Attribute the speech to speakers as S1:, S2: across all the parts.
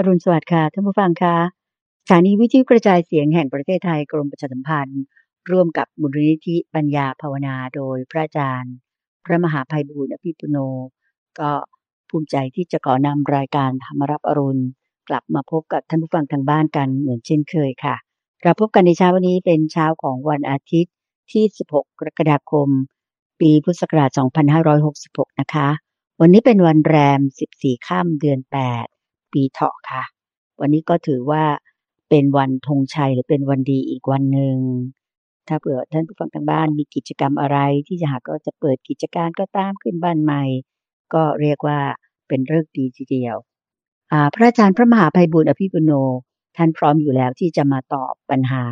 S1: อรุณสวัสดิ์ค่ะท่านผู้ฟังค่ะสถานีวิทยุกระจายเสียงแห่งประเทศไทยกรมประชาสัมพันธ์ ร่วมกับมูลนิธิปัญญาภาวนาโดยพระอาจารย์ พระมหาภัยบูร์อภิปุโน ก็ภูมิใจที่จะขอนำรายการธรรมรับอรุณ กลับมาพบกับท่านผู้ฟังทางบ้านกันเหมือนเช่นเคยค่ะ เราพบกันในเช้าวันนี้เป็นเช้าของวันอาทิตย์ที่ 16 กรกฎาคม ปีพุทธศักราช 2566 นะคะ วันนี้เป็นวันแรม 14 ข้ามเดือน 8 ปีเถาะค่ะ วันนี้ก็ถือว่าเป็นวันธงชัยหรือเป็นวันดีอีกวันหนึ่ง ถ้าเผื่อท่านผู้ฟังทางบ้านมีกิจกรรมอะไรที่จะหากก็จะเปิดกิจการก็ตามขึ้นบ้านใหม่ ก็เรียกว่าเป็นเรื่องดีทีเดียว พระอาจารย์พระมหาภัยบุญอภิปุโน ท่านพร้อมอยู่แล้วที่จะมาตอบปัญหา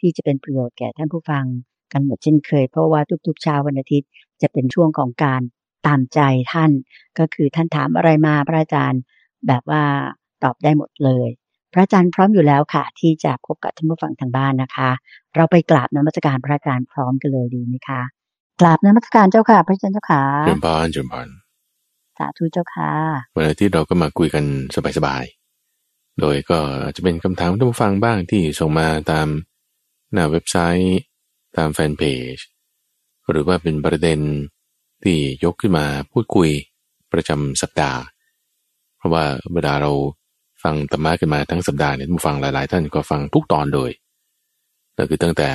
S1: ที่จะเป็นประโยชน์แก่ท่านผู้ฟังกันหมดเช่นเคย เพราะว่าทุกๆเช้าวันอาทิตย์จะเป็นช่วงของการตามใจท่าน ก็คือท่านถามอะไรมาพระอาจารย์ แบบว่าตอบได้หมดเลย พระอาจารย์พร้อมอยู่แล้วค่ะ ที่จะพบกับท่านผู้ฟังทางบ้านนะคะ เราไปกราบนมัสการพระอาจารย์พร้อมกันเลยดีไหมคะกราบนมัสการเจ้าค่ะ พระอาจารย์เจ้าค่ะ
S2: เจริญพรเจริญพร
S1: สาธุเจ้าค่ะ
S2: วันอาทิตย์เราก็มาคุยกันสบายๆโดยก็อาจจะเป็นคำถามท่านผู้ฟังบ้างที่ส่งมาตามหน้าเว็บไซต์ตามแฟนเพจหรือว่าเป็นประเด็นที่ยกขึ้นมาพูดคุยประจำสัปดาห์เพ ราะว่าเวลาเราฟังธรรมะกันมาทั้งสัปดาห์เนี่ยผู้ฟังหลาย ๆ ท่านก็ฟังทุกตอนเลยก็คือตั้งแต่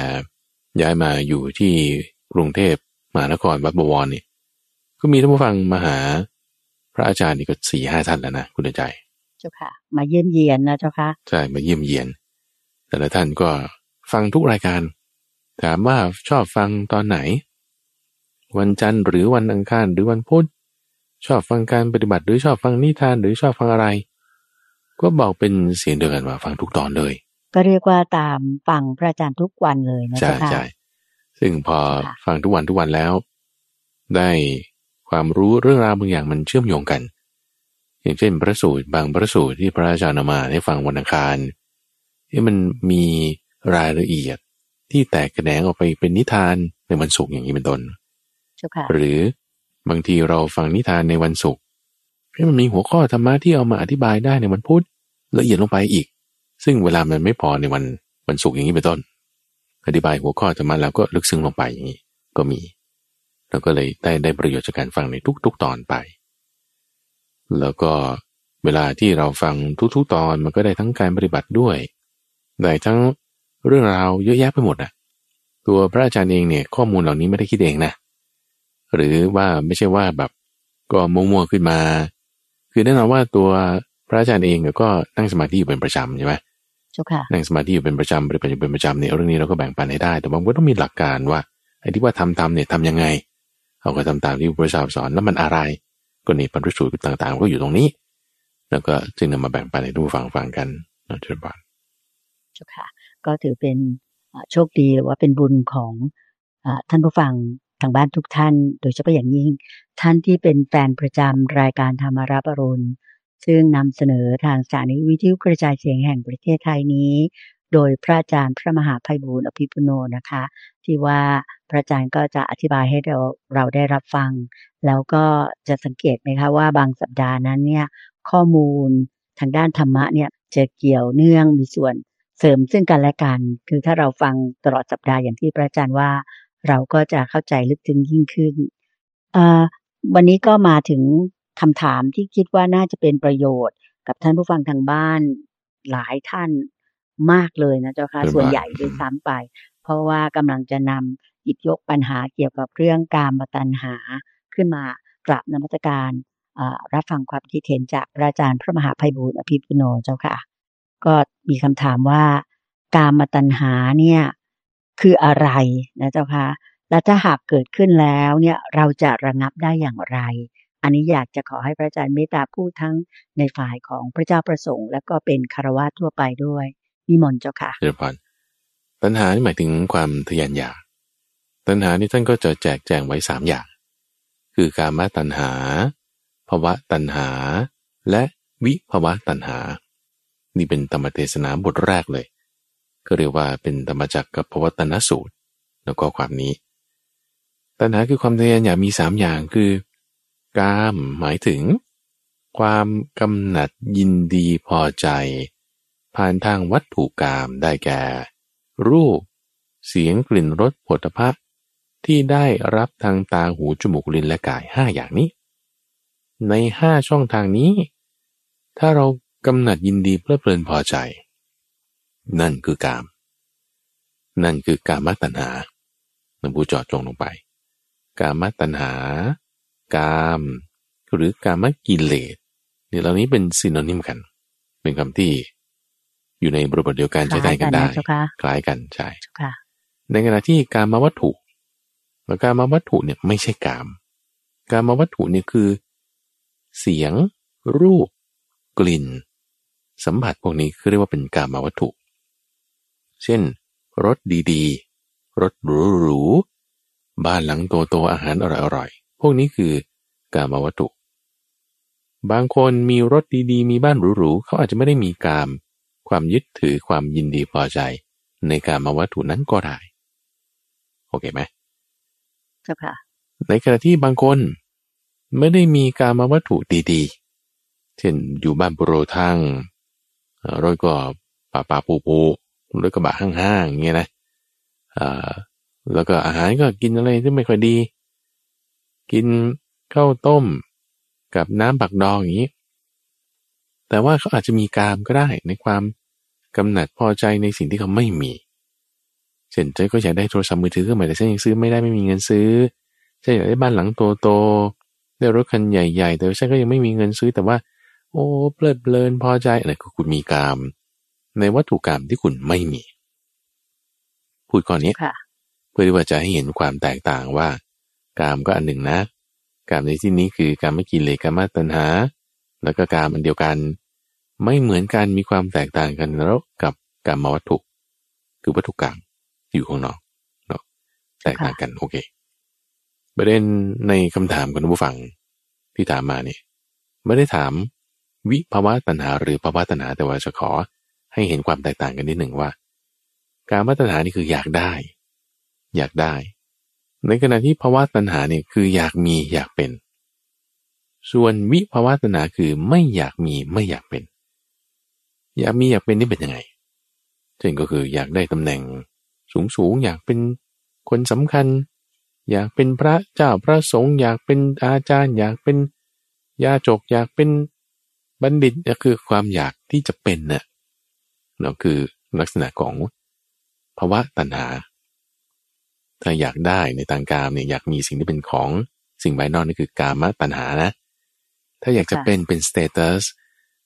S2: ย้ายมาอยู่ที่กรุงเทพมหานครวัดบวรนี่ก็มีท่านผู้ฟังมาหา พระอาจารย์นี่ก็สี่ห้าท่านแล้วนะคุณใจ
S1: เจ้าค่ะ มาเยี่ยมเยียนนะเจ้าค่ะ
S2: ใช่มาเยี่ยมเยียน แต่ละท่านก็ฟังทุกรายการ ถามว่าชอบฟังตอนไหน วันจันทร์หรือวันอังคารหรือวันพุธ ชอบฟังการปฏิบัติหรือชอบฟังนิทานหรือชอบฟังอะไร ก็บอกเป็นเสียงเดียวกันว่าฟังทุกตอนเลย
S1: ก็เรียกว่าตามฟังพระอาจารย์ทุกวันเลยนะ
S2: ใช่ใช่ซึ่งพอฟังทุกวันทุกวันแล้ว ได้ความรู้เรื่องราวบางอย่างมันเชื่อมโยงกัน อย่างเช่นพระสูตรบางพระสูตรที่พระอาจารย์นมาให้ฟังวันอังคารที่มันมีรายละเอียดที่แตกแขนงออกไปเป็นนิทานในวันศุกร์อย่างนี้เป็นต้นหรือ บางทีเราฟังนิทานในวันศุกร์ให้มันมีหัวข้อธรรมะที่เอามาอธิบายได้ในวันพุธละเอียดลงไปอีก ซึ่งเวลามันไม่พอในวันวันศุกร์อย่างนี้เป็นต้น อธิบายหัวข้อธรรมะแล้วก็ลึกซึ้งลงไปอย่างนี้ก็มีเราก็เลยได้ได้ประโยชน์จากการฟังในทุก ๆ ตอนไป แล้วก็เวลาที่เราฟังทุกๆตอนมันก็ได้ทั้งการปฏิบัติด้วย ได้ทั้งเรื่องราวเยอะแยะไปหมดอะตัวพระอาจารย์เองเนี่ยข้อมูลเหล่านี้ไม่ได้คิดเองนะ หรือว่าไม่ใช่ว่าแบบก็มั่วๆขึ้นมา คือแน่นอนว่าตัวพระอาจารย์เองก็นั่งสมาธิอยู่เป็นประจำใช่ไหมนั่งสมาธิอยู่เป็นประจำปฏิบัติอยู่เป็นประจำเนี่ยเรื่องนี้เราก็แบ่งปันให้ได้ แต่ว่าก็ต้องมีหลักการว่าไอ้ที่ว่าทำทำเนี่ยทำยังไง เอาก็ทำตามที่พระเจ้าสอนแล้วมันอะไร ก็นี่ปริสูตรต่างๆ ก็อยู่ตรงนี้ แล้วก็จึงนำมาแบ่งปันให้ทุกฟังฟังกันนะเจ้าบ้าน
S1: เจ้าค่ะ ก็ถือเป็นโชคดีหรือว่าเป็นบุญของท่านผู้ฟัง ทางบ้านทุกท่าน โดยเฉพาะอย่างยิ่ง ท่านที่เป็นแฟนประจำรายการธรรมารับอรุณ ซึ่งนำเสนอทางสถานีวิทยุกระจายเสียงแห่งประเทศไทยนี้ โดยพระอาจารย์พระมหาภัยบูร์อภิปุโนนะคะ ที่ว่าพระอาจารย์ก็จะอธิบายให้เราเราได้รับฟัง แล้วก็จะสังเกตไหมคะว่าบางสัปดาห์นั้นเนี่ยข้อมูลทางด้านธรรมะเนี่ยจะเกี่ยวเนื่องมีส่วนเสริมซึ่งกันและกัน คือถ้าเราฟังตลอดสัปดาห์อย่างที่พระอาจารย์ว่า เราก็จะเข้าใจลึกซึ้งยิ่งขึ้น วันนี้ก็มาถึงคำถามที่คิดว่าน่าจะเป็นประโยชน์ กับท่านผู้ฟังทางบ้านหลายท่านมากเลยนะเจ้าค่ะส่วนใหญ่ด้วยซ้ำไป เพราะว่ากำลังจะนำหยิบยกปัญหาเกี่ยวกับเรื่องการมาตัญหาขึ้นมากราบนมัสการรับฟังความคิดเห็นจากพระอาจารย์พระมหาภัยบูร์อภิปุโนเจ้าค่ะ ก็มีคำถามว่า การมาตัญหาเนี่ย คืออะไรนะเจ้าค่ะและถ้าหากเกิดขึ้นแล้วเนี่ยเราจะระงับได้อย่างไร อันนี้อยากจะขอให้พระอาจารย์เมตตาพูดทั้งในฝ่ายของพระเจ้าประสงค์ และก็เป็นคารวะทั่วไปด้วยนิมนต์เจ้าค่ะ
S2: เจ้าพรปัญหานี่หมายถึงความทยานอยากตัณหานี่ท่านก็จะแจกแจงไว้สามอย่าง คือกามตัณหาภวะตัณหา และวิภวะตัณหา นี่เป็นธรรมเทศนาบทแรกเลย ก็เรียกว่าเป็นธรรมจักกับภวตนสูตร แล้วก็ความนี้ ตัณหาคือความทะยานอยากมีสามอย่างคือกามหมายถึง ความกำหนัดยินดีพอใจ ผ่านทางวัตถุกรรมได้แก่ รูป เสียงกลิ่นรสผลิตภัณฑ์ที่ได้รับทางตาหูจมูกลิ้นและกายห้าอย่างนี้ ในห้าช่องทางนี้ ถ้าเรากำหนัดยินดีเพลิดเพลินพอใจ นั่นคือกาม นั่นคือกามตัณหาหลวงปู่จอดจงลงไป กามตัณหา กาม หรือกามกิเลสเนี่ยเหล่านี้เป็นซินอนิมกัน เป็นคำที่อยู่ในบริบทเดียวกันใช้ได้กันได้คล้ายกันใช่ในขณะที่การมาวัตถุการมาวัตถุเนี่ยไม่ใช่กาม การมาวัตถุเนี่ยคือ เสียง รูป กลิ่น สัมผัสพวกนี้คือเรียกว่าเป็นการมาวัตถุ เช่น รถดีๆ รถหรูๆ บ้านหลังโตๆอาหารอร่อยๆ พวกนี้คือการมาวัตถุ บางคนมีรถดีๆ มีบ้านหรูๆ เขาอาจจะไม่ได้มีกาม ความยึดถือความยินดีพอใจ ในการมาวัตถุนั้นก็ได้ โอเคไหม
S1: เจ้าค่ะ
S2: ในขณะที่บางคนไม่ได้มีการมาวัตถุดีๆ เช่นอยู่บ้านปุโรทังรถก็ป่าป่าปูปู รถกระบะห้างๆอย่างเงี้ยนะอ่าแล้วก็อาหารก็กินอะไรที่ไม่ค่อยดี กินข้าวต้มกับน้ำปักดองอย่างนี้ แต่ว่าเขาอาจจะมีกามก็ได้ในความกำหนัดพอใจในสิ่งที่เขาไม่มี เช่นฉันก็อยากได้โทรศัพท์มือถือเครื่องใหม่แต่ฉันยังซื้อไม่ได้ไม่มีเงินซื้อฉันอยากได้บ้านหลังโตๆได้รถคันใหญ่ ๆ แต่ฉันก็ยังไม่มีเงินซื้อแต่ว่า โอ้เพลิดเพลินพอใจอะไรคือคุณมีกาม ในวัตถุกรรมที่คุณไม่มี พูดก่อนนี้เพื่อที่ว่าจะให้เห็นความแตกต่างว่ากามก็อันหนึ่งนะ กามในที่นี้คือการไม่กินเลยกามาตัณหา แล้วก็กามอันเดียวกัน ไม่เหมือนกันมีความแตกต่างกันแล้วกับกามวัตถุคือวัตถุกรรมอยู่ข้างนอกเนาะแตกต่างกันโอเค ประเด็นในคำถามของผู้ฟังที่ถามมาเนี่ยไม่ได้ถามวิภาวะตัณหาหรือภาวะตัณหาแต่ว่าจะขอ ให้เห็นความแตกต่างกันนิดหนึ่งว่า การมาตัณหานี่คืออยากได้ อยากได้ ในขณะที่ภาวะตัณหาเนี่ยคืออยากมีอยากเป็น ส่วนวิภาวะตัณหาคือไม่อยากมีไม่อยากเป็น อยากมีอยากเป็นนี่เป็นยังไงเช่นก็คืออยากได้ตำแหน่งสูงสูงอยากเป็นคนสำคัญ อยากเป็นพระเจ้าพระสงฆ์อยากเป็นอาจารย์ อยากเป็นยาจกอยากเป็นบัณฑิตก็คือความอยากที่จะเป็นเน่ะ เนาะคือลักษณะของภาวะตัณหา ถ้าอยากได้ในทางการเนี่ยอยากมีสิ่งที่เป็นของสิ่งภายนอกนี่คือกามตัณหานะ ถ้าอยากจะเป็นเป็นสเตตัส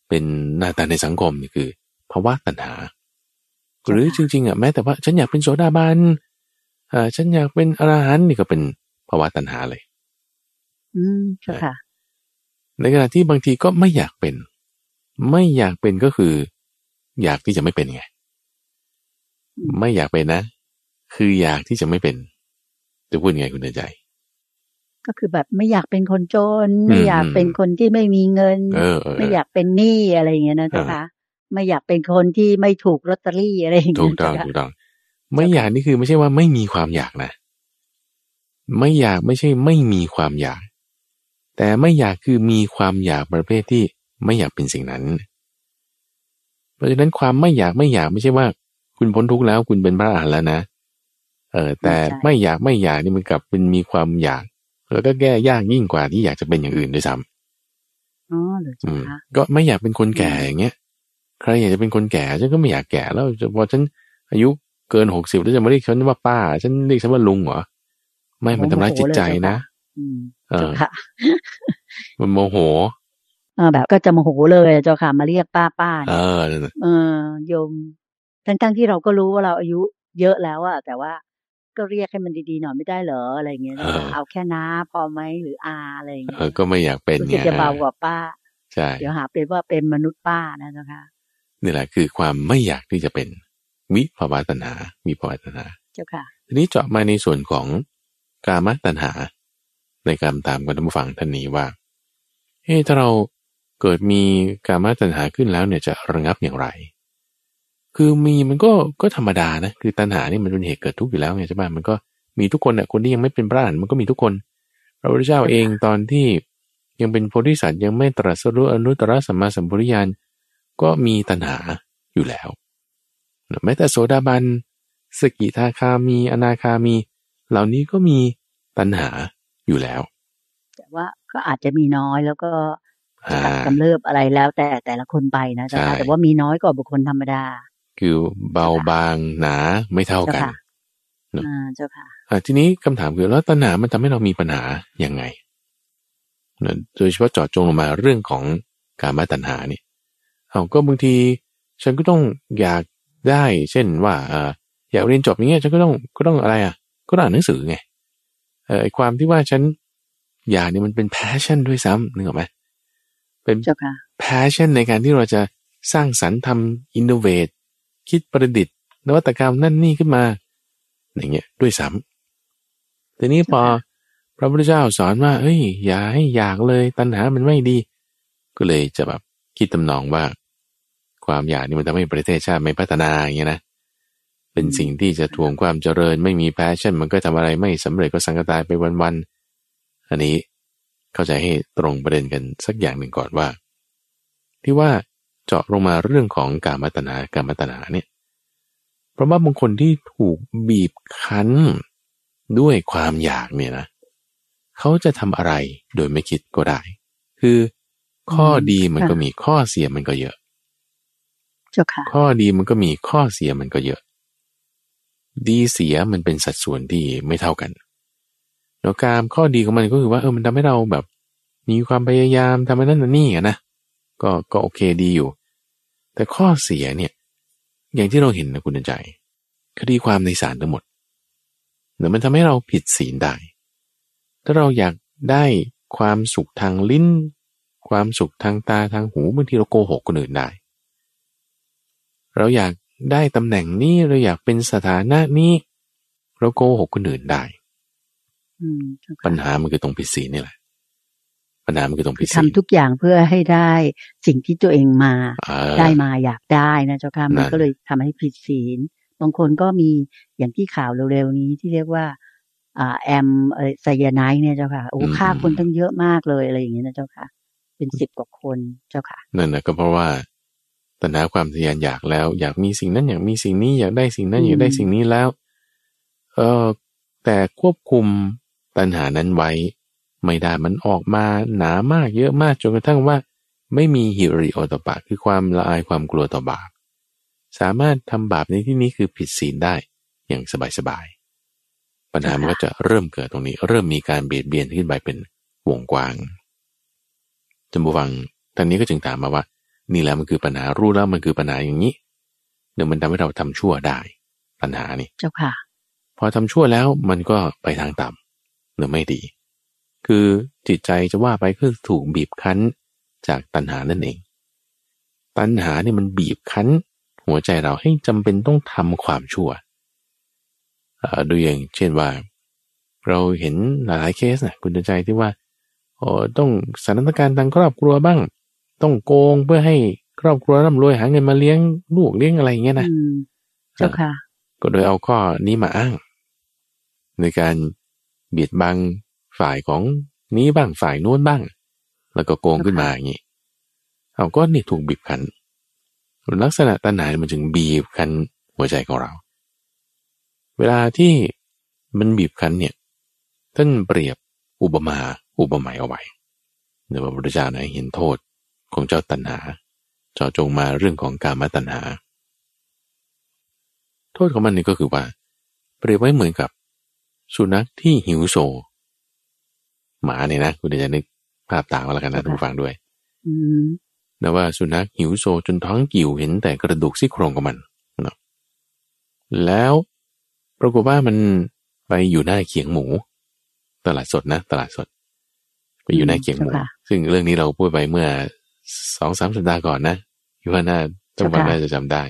S2: เป็นหน้าตาในสังคมนี่คือภาวะตัณหา หรือจริงๆอะแม้แต่ว่าฉันอยากเป็นโสดาบันอ่าฉันอยากเป็นอรหันต์นี่ก็เป็นภาวะตัณหาเลย
S1: อืมค่ะ
S2: ในขณะที่บางทีก็ไม่อยากเป็น ไม่อยากเป็นก็คือ อยากที่จะไม่เป็นไง ไม่อยากเป็นนะ คืออยากที่จะไม่เป็นจะพูดไงคุณเดินใจ
S1: ก็คือแบบไม่อยากเป็นคนจน ไม่อยากเป็นคนที่ไม่มีเงิน ไม่อยากเป็นหนี้อะไรอย่างเงี้ยนะเจ้าค่ะไม่อยากเป็นคนที่ไม่ถูกลอตเตอรี่อะไรอย่างเงี้
S2: ยถูกต้องถูกต้อง ไม่อยากนี่คือไม่ใช่ว่าไม่มีความอยากนะ ไม่อยากไม่ใช่ไม่มีความอยาก แต่ไม่อยากคือมีความอยากประเภทที่ไม่อยากเป็นสิ่งนั้น เพราะฉะนั้นความไม่อยากไม่อยากไม่ใช่ว่า คุณพ้นทุกข์แล้วคุณเป็นพระอรหันต์แล้วนะเออแต่ไม่อยากไม่อยากนี่มันกลับเป็นมีความอยาก แล้วก็แก้ยากยิ่งกว่าที่อยากจะเป็นอย่างอื่นด้วยซ้ำ
S1: อ๋อหรือ
S2: คะก็ไม่อยากเป็นคนแก่อย่างเงี้ยใครอยากจะเป็นคนแก่ฉันก็ไม่อยากแก่แล้วพอฉันอายุเกินหกสิบแล้วจะมาเรียกฉันว่าป้า ฉันเรียกฉันว่าลุงเหรอไม่มันทำร้ายจิตใจนะ
S1: เออ
S2: มันโมโห
S1: เออแบบก็จะโมโหเลยเจ้าค่ะมาเรียกป้าป้า
S2: เออ
S1: เออโยม ทั้งทั้งที่เราก็รู้ว่าเราอายุเยอะแล้วอะแต่ว่าก็เรียกให้มันดีๆหน่อยไม่ได้เหรออะไรเงี้ยเอาแค่น้าพอไหมหรืออาอะไรเงี้
S2: ยก็ไม่อยากเป็น
S1: ไงจะเบากว่าป้า
S2: ใช่
S1: เดี๋ยวหาเป็นว่าเป็นมนุษย์ป้านะเจ้าค่ะ
S2: นี่แหละคือความไม่อยากที่จะเป็นวิภาวะตัณหามีภาวะตัณหา
S1: เจ้าค่ะ
S2: ทีนี้เจาะมาในส่วนของกามตัณหา ในการตามกันท่านผู้ฟังท่านนี้ว่าเฮ้ถ้าเรา เกิดมีกามตัณหาขึ้นแล้วเนี่ยจะระงับอย่างไร คือมีมันก็ก็ธรรมดานะคือตัณหานี่มันเป็นเหตุเกิดทุกข์อยู่แล้วไงใช่ไหมมันก็มีทุกคนเนี่ยคนที่ยังไม่เป็นพระอรหันต์มันก็มีทุกคน พระพุทธเจ้าเองตอนที่ยังเป็นโพธิสัตว์ยังไม่ตรัสรู้อนุตตรสัมมาสัมพุริยานก็มีตัณหาอยู่แล้วแม้แต่โสดาบันสกิทาคามีอนาคามี เหล่านี้ก็มีตัณหาอยู่แล้ว
S1: แต่ว่าก็อาจจะมีน้อยแล้วก็ กำเริบอะไรแล้วแต่แต่ละคนไปนะแต่ว่ามีน้อยกว่าบุคคลธรรมดา
S2: คือเบาบางหนาไม่เท่ากัน
S1: อ่าเจ้าค่ะ
S2: ทีนี้คำถามคือแล้วตัณหามันทำให้เรามีปัญหาอย่างไงโดยเฉพาะเจาะจงลงมาเรื่องของการมาตัณหานี่เอาก็บางที ฉันก็ต้องอยากได้ เช่นว่าอยากเรียนจบอย่างเงี้ยฉันก็ต้องก็ต้องอะไรอะ ก็อ่านหนังสือไงเออความที่ว่าฉันอยากเนี่ยมันเป็น passion ด้วยซ้ำนึกออกไหม เป็น passion ในการที่เราจะสร้างสรรค์ทำ innovate คิดประดิษฐ์ นวัตกรรมนั่นนี่ขึ้นมา อย่างเงี้ยด้วยซ้ำทีนี้พอพระพุทธเจ้าสอนว่า เอ้ย อย่าให้อยากเลยตัณหามันไม่ดี ก็เลยจะแบบคิดทำนองว่า ความอยากนี่มันทำให้ประเทศชาติไม่พัฒนาอย่างเงี้ยนะ เป็นสิ่งที่จะทวงความเจริญไม่มีแพชชั่น มันก็ทำอะไรไม่สำเร็จก็สังกตายไปวันๆ อันนี้ เข้าใจให้ตรงประเด็นกันสักอย่างหนึ่งก่อนว่า ที่ว่าเจาะลงมาเรื่องของการมัตนาการมัตนาเนี่ยเพราะว่าบางคนที่ถูกบีบคั้นด้วยความอยากเนี่ยนะเขาจะทำอะไรโดยไม่คิดก็ได้ คือข้อดีมันก็มีข้อเสียมันก็เยอะ
S1: เจ้าค่ะ
S2: ข้อดีมันก็มีข้อเสียมันก็เยอะ ดีเสียมันเป็นสัดส่วนที่ไม่เท่ากัน แล้วการข้อดีของมันก็คือว่าเออมันทำให้เราแบบ มีความพยายามทำให้นั่นนี่นะก็ก็โอเคดีอยู่ แต่ข้อเสียเนี่ย อย่างที่เราเห็นนะคุณใจ คดีความในศาลทั้งหมดเนี่ยมันทำให้เราผิดศีลได้ ถ้าเราอยากได้ความสุขทางลิ้น ความสุขทางตาทางหูบางทีเราโกหกคนอื่นได้ เราอยากได้ตำแหน่งนี้เราอยากเป็นสถานะนี้ เราโกหกคนอื่นได้ ปัญหามันคือตรงผิดศีลนี่แหละปัญหามันคือตรงผิดศีล
S1: ทำทุกอย่างเพื่อให้ได้สิ่งที่ตัวเองมา ได้มาอยากได้นะเจ้าค่ะมันก็เลยทำให้ผิดศีลบางคนก็มีอย่างที่ข่าวเร็วๆนี้ที่เรียกว่าแอมไซยาไนท์เนี่ยเจ้าค่ะโอ้ฆ่าคนตั้งเยอะมากเลยอะไรอย่างเงี้ยนะเจ้าค่ะ เป็นสิบกว่าคนเจ้าค่ะ
S2: นั่นนะก็เพราะว่าตัณหาความทยานอยากแล้ว อยากมีสิ่งนั้นอยากมีสิ่งนี้อยากได้สิ่งนั้นอยากได้สิ่งนี้แล้ว เออแต่ควบคุม ตัณหานั้นไว้ ไม่ได้มันออกมาหนามากเยอะมากจนกระทั่งว่า ไม่มีหิริโอตปะคือความละอายความกลัวต่อบาปสามารถทำบาปในที่นี้คือผิดศีลได้อย่างสบายปัญหามันก็จะเริ่มเกิดตรงนี้ เริ่มมีการเบียดเบียนขึ้นไปเป็นวงกว้างจำบูฟังท่านนี้ก็จึงถามมาว่า นี่แหละมันคือปัญหารู้แล้วมันคือปัญหาอย่างนี้เดี๋ยวมันทำให้เราทำชั่วได้ ปัญหานี่
S1: เจ้าค่ะ
S2: พอทำชั่วแล้วมันก็ไปทางต่ำ หรือไม่ดี คือจิตใจจะว่าไปคือถูกบีบคั้นจากตัณหานั่นเอง ตัณหาเนี่ยมันบีบคั้น หัวใจเราให้จำเป็นต้องทำความชั่วดูอย่างเช่นว่า เราเห็นหลายเคสนะคุณใจที่ว่าโอ้ต้องสถานการณ์ทางครอบครัวบ้าง ต้องโกงเพื่อให้ครอบครัวร่ำรวยหาเงินมาเลี้ยงลูกเลี้ยงอะไรอย่างเงี้ยนะ
S1: เจ้าค่ะ
S2: ก็โดยเอาข้อนี้มาอ้าง ในการ เบียดบังฝ่ายของนี้บ้างฝ่ายโน้นบ้าง แล้วก็โกงขึ้นมาอย่างนี้เอาก็นี่ถูกบีบคั้นลักษณะตัณหามันจึงบีบคั้นหัวใจของเรา เวลาที่มันบีบคั้นเนี่ยท่านเปรียบอุปมาอุปไมยเอาไว้ในพระพุทธเจ้านะเห็นโทษของเจ้าตัณหาเจาะจงมาเรื่องของการมตัณหา โทษของมันนี่ก็คือว่า เปรียบไว้เหมือนกับ สุนัขที่หิวโซ หมาเนี่ยนะคุณจะนึกภาพต่างมาแล้วกันนะท่านผู้ฟังด้วยแต่ว่าสุนัขหิวโซจนท้องกิ่วเห็นแต่กระดูกซี่โครงของมันเนาะแล้วปรากฏว่ามันไปอยู่หน้าเขียงหมู ตลาดสดนะ ตลาดสด ไปอยู่หน้าเขียงหมู ซึ่งเรื่องนี้เราพูดไปเมื่อสองสามสัปดาห์ก่อนนะคิดว่าน่าต้องว่าน่าจะจำได้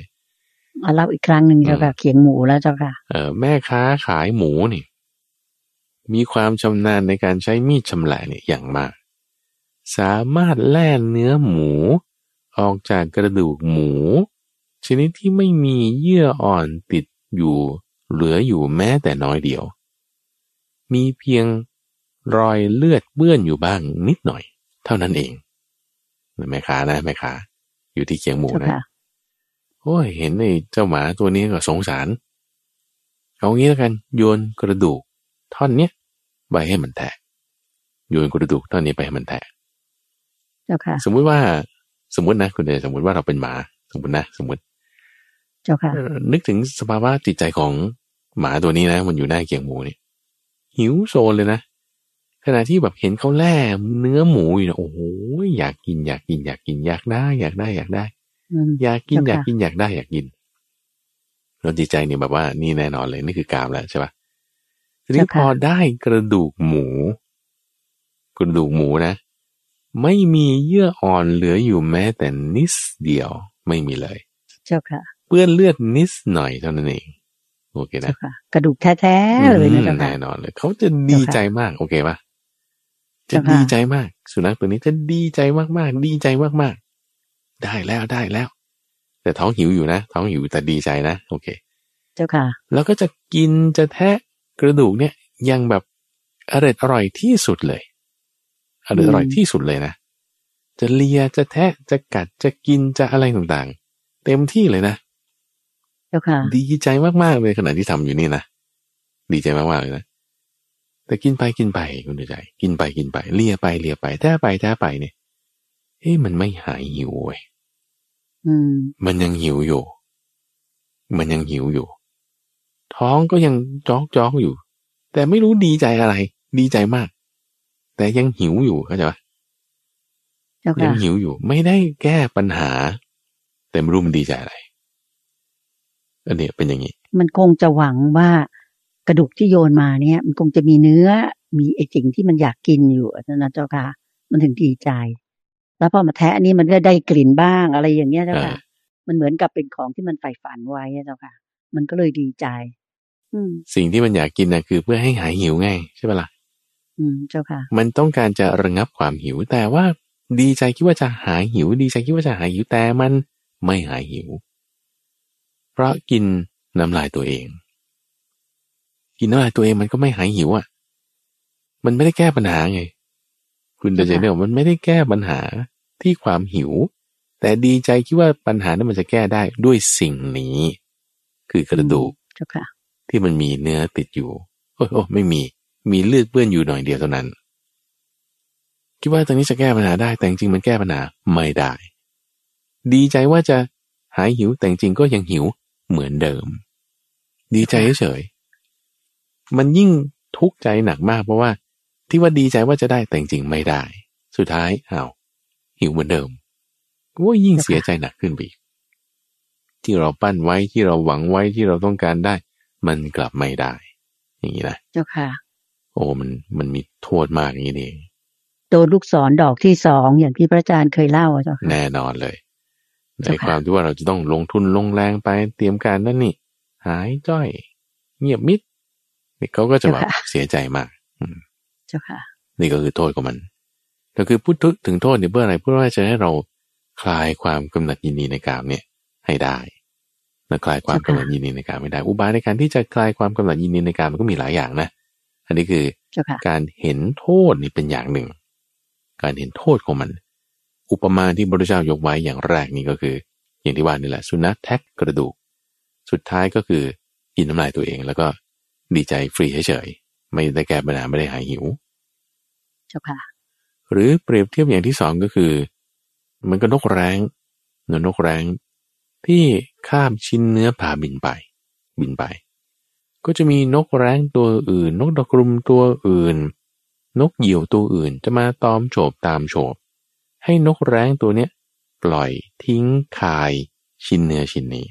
S1: เล่าอีกครั้งหนึ่งเจ้าค่ะเขียงหมูแล้วเจ้าค่ะ
S2: เออแม่ค้าขายหมูนี่ มีความชำนาญในการใช้มีดชำแหละเนี่ยอย่างมาก สามารถแล่เนื้อหมู ออกจากกระดูกหมู ชนิดที่ไม่มีเยื่ออ่อนติดอยู่เหลืออยู่แม้แต่น้อยเดียว มีเพียงรอยเลือดเปื้อนอยู่บ้างนิดหน่อย เท่านั้นเองแม่ค้านะแม่ค้าอยู่ที่เคียงหมูนะโอ้ยเห็นไอ้เจ้าหมาตัวนี้ก็สงสาร เอางี้แล้วกัน โยนกระดูก ท่อนเนี้ยไปให้มันแตกโยนกระดูกท่อนนี้ไปให้มันแตก
S1: เจ้าค่ะ
S2: สมมุติว่าสมมตินะคุณเดชสมมติว่าเราเป็นหมา สมมตินะ สมมติ
S1: เจ้าค่ะ
S2: นึกถึงสภาวะจิตใจของหมาตัวนี้นะ มันอยู่หน้าเกียงหมูนี่หิวโซนเลยนะขณะที่แบบเห็นเขาแล่เนื้อหมูอยู่นะโอ้โหอยากกินอยากกินอยากกินอยากได้ อยากได้อยากได้อยากกินอยากกินอยากได้อยากกินเราจิตใจเนี่ยแบบว่านี่แน่นอนเลยนี่คือกามแล้วใช่ปะ ทีนี้พอได้กระดูกหมู กระดูกหมูนะ ไม่มีเยื่ออ่อนเหลืออยู่แม้แต่นิดเดียวไม่มีเลย
S1: เจ้าค่ะ
S2: เปื้อนเลือดนิดหน่อยเท่านั้นเองโอเคนะ
S1: กระดูกแท้ๆเลยนะเจ้า
S2: ค่ะแน่นอนเลยเขาจะดีใจมาก โอเคปะจะดีใจมาก สุนัขตัวนี้จะดีใจมากๆ ดีใจมากๆ ได้แล้วได้แล้ว แต่ท้องหิวอยู่นะ ท้องหิวแต่ดีใจนะ โอเค
S1: เจ้าค่ะ
S2: แล้วก็จะกินจะแทะ กระดูกเนี่ยยังแบบอร่อยอร่อยที่สุดเลยอร่อยอร่อยที่สุดเลยนะ จะเลียจะแทะจะกัดจะกินจะอะไรต่างๆ เต็มที่เลยนะ
S1: เจ้าค่ะ
S2: ดีใจมากๆเลยขณะที่ทำอยู่นี่นะดีใจมากๆเลยนะแต่กินไปกินไปคุณใจ กินไปกินไปเลียไปเลียไปแท้ไปแท้ไปเนี่ยเฮ้ยมันไม่หายหิวเว้ยมันยังหิวอยู่ มันยังหิวอยู่ ท้องก็ยังจอกจอกอยู่ แต่ไม่รู้ดีใจอะไร ดีใจมาก แต่ยังหิวอยู่เข้าใจปะยังหิวอยู่ ไม่ได้แก้ปัญหา แต่ไม่รู้มันดีใจอะไรอันนี้เป็นอย่างนี้
S1: มันคงจะหวังว่ากระดูกที่โยนมาเนี่ย มันคงจะมีเนื้อมีไอ้สิ่งที่มันอยากกินอยู่นะเจ้าค่ะ มันถึงดีใจ แล้วพอมาแทะอันนี้มันก็ได้กลิ่นบ้างอะไรอย่างเงี้ยเจ้าค่ะ มันเหมือนกับเป็นของที่มันใฝ่ฝันไว้เจ้าค่ะ มันก็เลยดีใจอื
S2: สิ่งที่มันอยากกินนะคือเพื่อให้หายหิวไงใช่ไหมล่ะ
S1: อืมเจ้าค่ะ
S2: มันต้องการจะระงับความหิว แต่ว่าดีใจคิดว่าจะหายหิว ดีใจคิดว่าจะหายหิวแต่มันไม่หายหิว เพราะกินน้ำลายตัวเอง กินน้ำลายตัวเองมันก็ไม่หายหิวอะ มันไม่ได้แก้ปัญหาไง คุณเดชเนี่ยมันไม่ได้แก้ปัญหาที่ความหิว แต่ดีใจคิดว่าปัญหานั้นมันจะแก้ได้ด้วยสิ่งนี้ คือกระดูก ที่มันมีเนื้อติดอยู่โอ้โอ้ไม่มีมีเลือดเปื้อนอยู่หน่อยเดียวเท่านั้น คิดว่าตรงนี้จะแก้ปัญหาได้แต่จริงมันแก้ปัญหาไม่ได้ ดีใจว่าจะหายหิวแต่จริงก็ยังหิวเหมือนเดิม ดีใจเฉยมันยิ่งทุกข์ใจหนักมากเพราะว่า ที่ว่าดีใจว่าจะได้แต่จริงไม่ได้ สุดท้ายอ้าวหิวเหมือนเดิมว่ายิ่งเสียใจหนักขึ้นไปอีกที่เราปั้นไว้ที่เราหวังไว้ที่เราต้องการได้ มันกลับไม่ได้ อย่างนี้นะ
S1: เจ้าค่ะ
S2: โอ้มันมันมีโทษมากอย่างนี้เอง
S1: โดนลูกศรดอกที่สองอย่างที่พระอาจารย์เคยเล่าเจ้าค่ะ
S2: แน่นอนเลยในความที่ว่าเราจะต้องลงทุนลงแรงไปเตรียมการนั่นนี่ หายจ้อย เงียบมิดเขาก็จะแบบเสียใจมาก
S1: เจ้าค่ะ
S2: นี่ก็คือโทษของมันก็คือพูดถึงโทษเนี่ยเพื่ออะไรเพื่อว่าจะให้เราคลายความกำหนัดยินดีในกามเนี่ยให้ได้ และคลายความกำหนัดยินดีในกามไม่ได้ อุบายในการที่จะคลายความกำหนัดยินดีในกามมันก็มีหลายอย่างนะ อันนี้คือการเห็นโทษนี่เป็นอย่างหนึ่ง การเห็นโทษของมัน อุปมาที่พระเจ้ายกไว้อย่างแรกนี่ก็คือ อย่างที่ว่านี่แหละสุนัขแท็กกระดูก สุดท้ายก็คือกินน้ำลายตัวเอง แล้วก็ดีใจฟรีเฉยๆไม่ได้แก้ปัญหาไม่ได้หายหิว
S1: เจ้าค่ะ
S2: หรือเปรียบเทียบอย่างที่สองก็คือ มันก็นกแร้งนนกแร้ง ที่ข้ามชิ้นเนื้อผ่าบินไป บินไป ก็จะมีนกแร้งตัวอื่น นกดอกรุมตัวอื่น นกเหยี่ยวตัวอื่นจะมาตอมโฉบตามโฉบ ให้นกแร้งตัวเนี้ยปล่อยทิ้งคายชิ้นเนื้อชิ้นนี้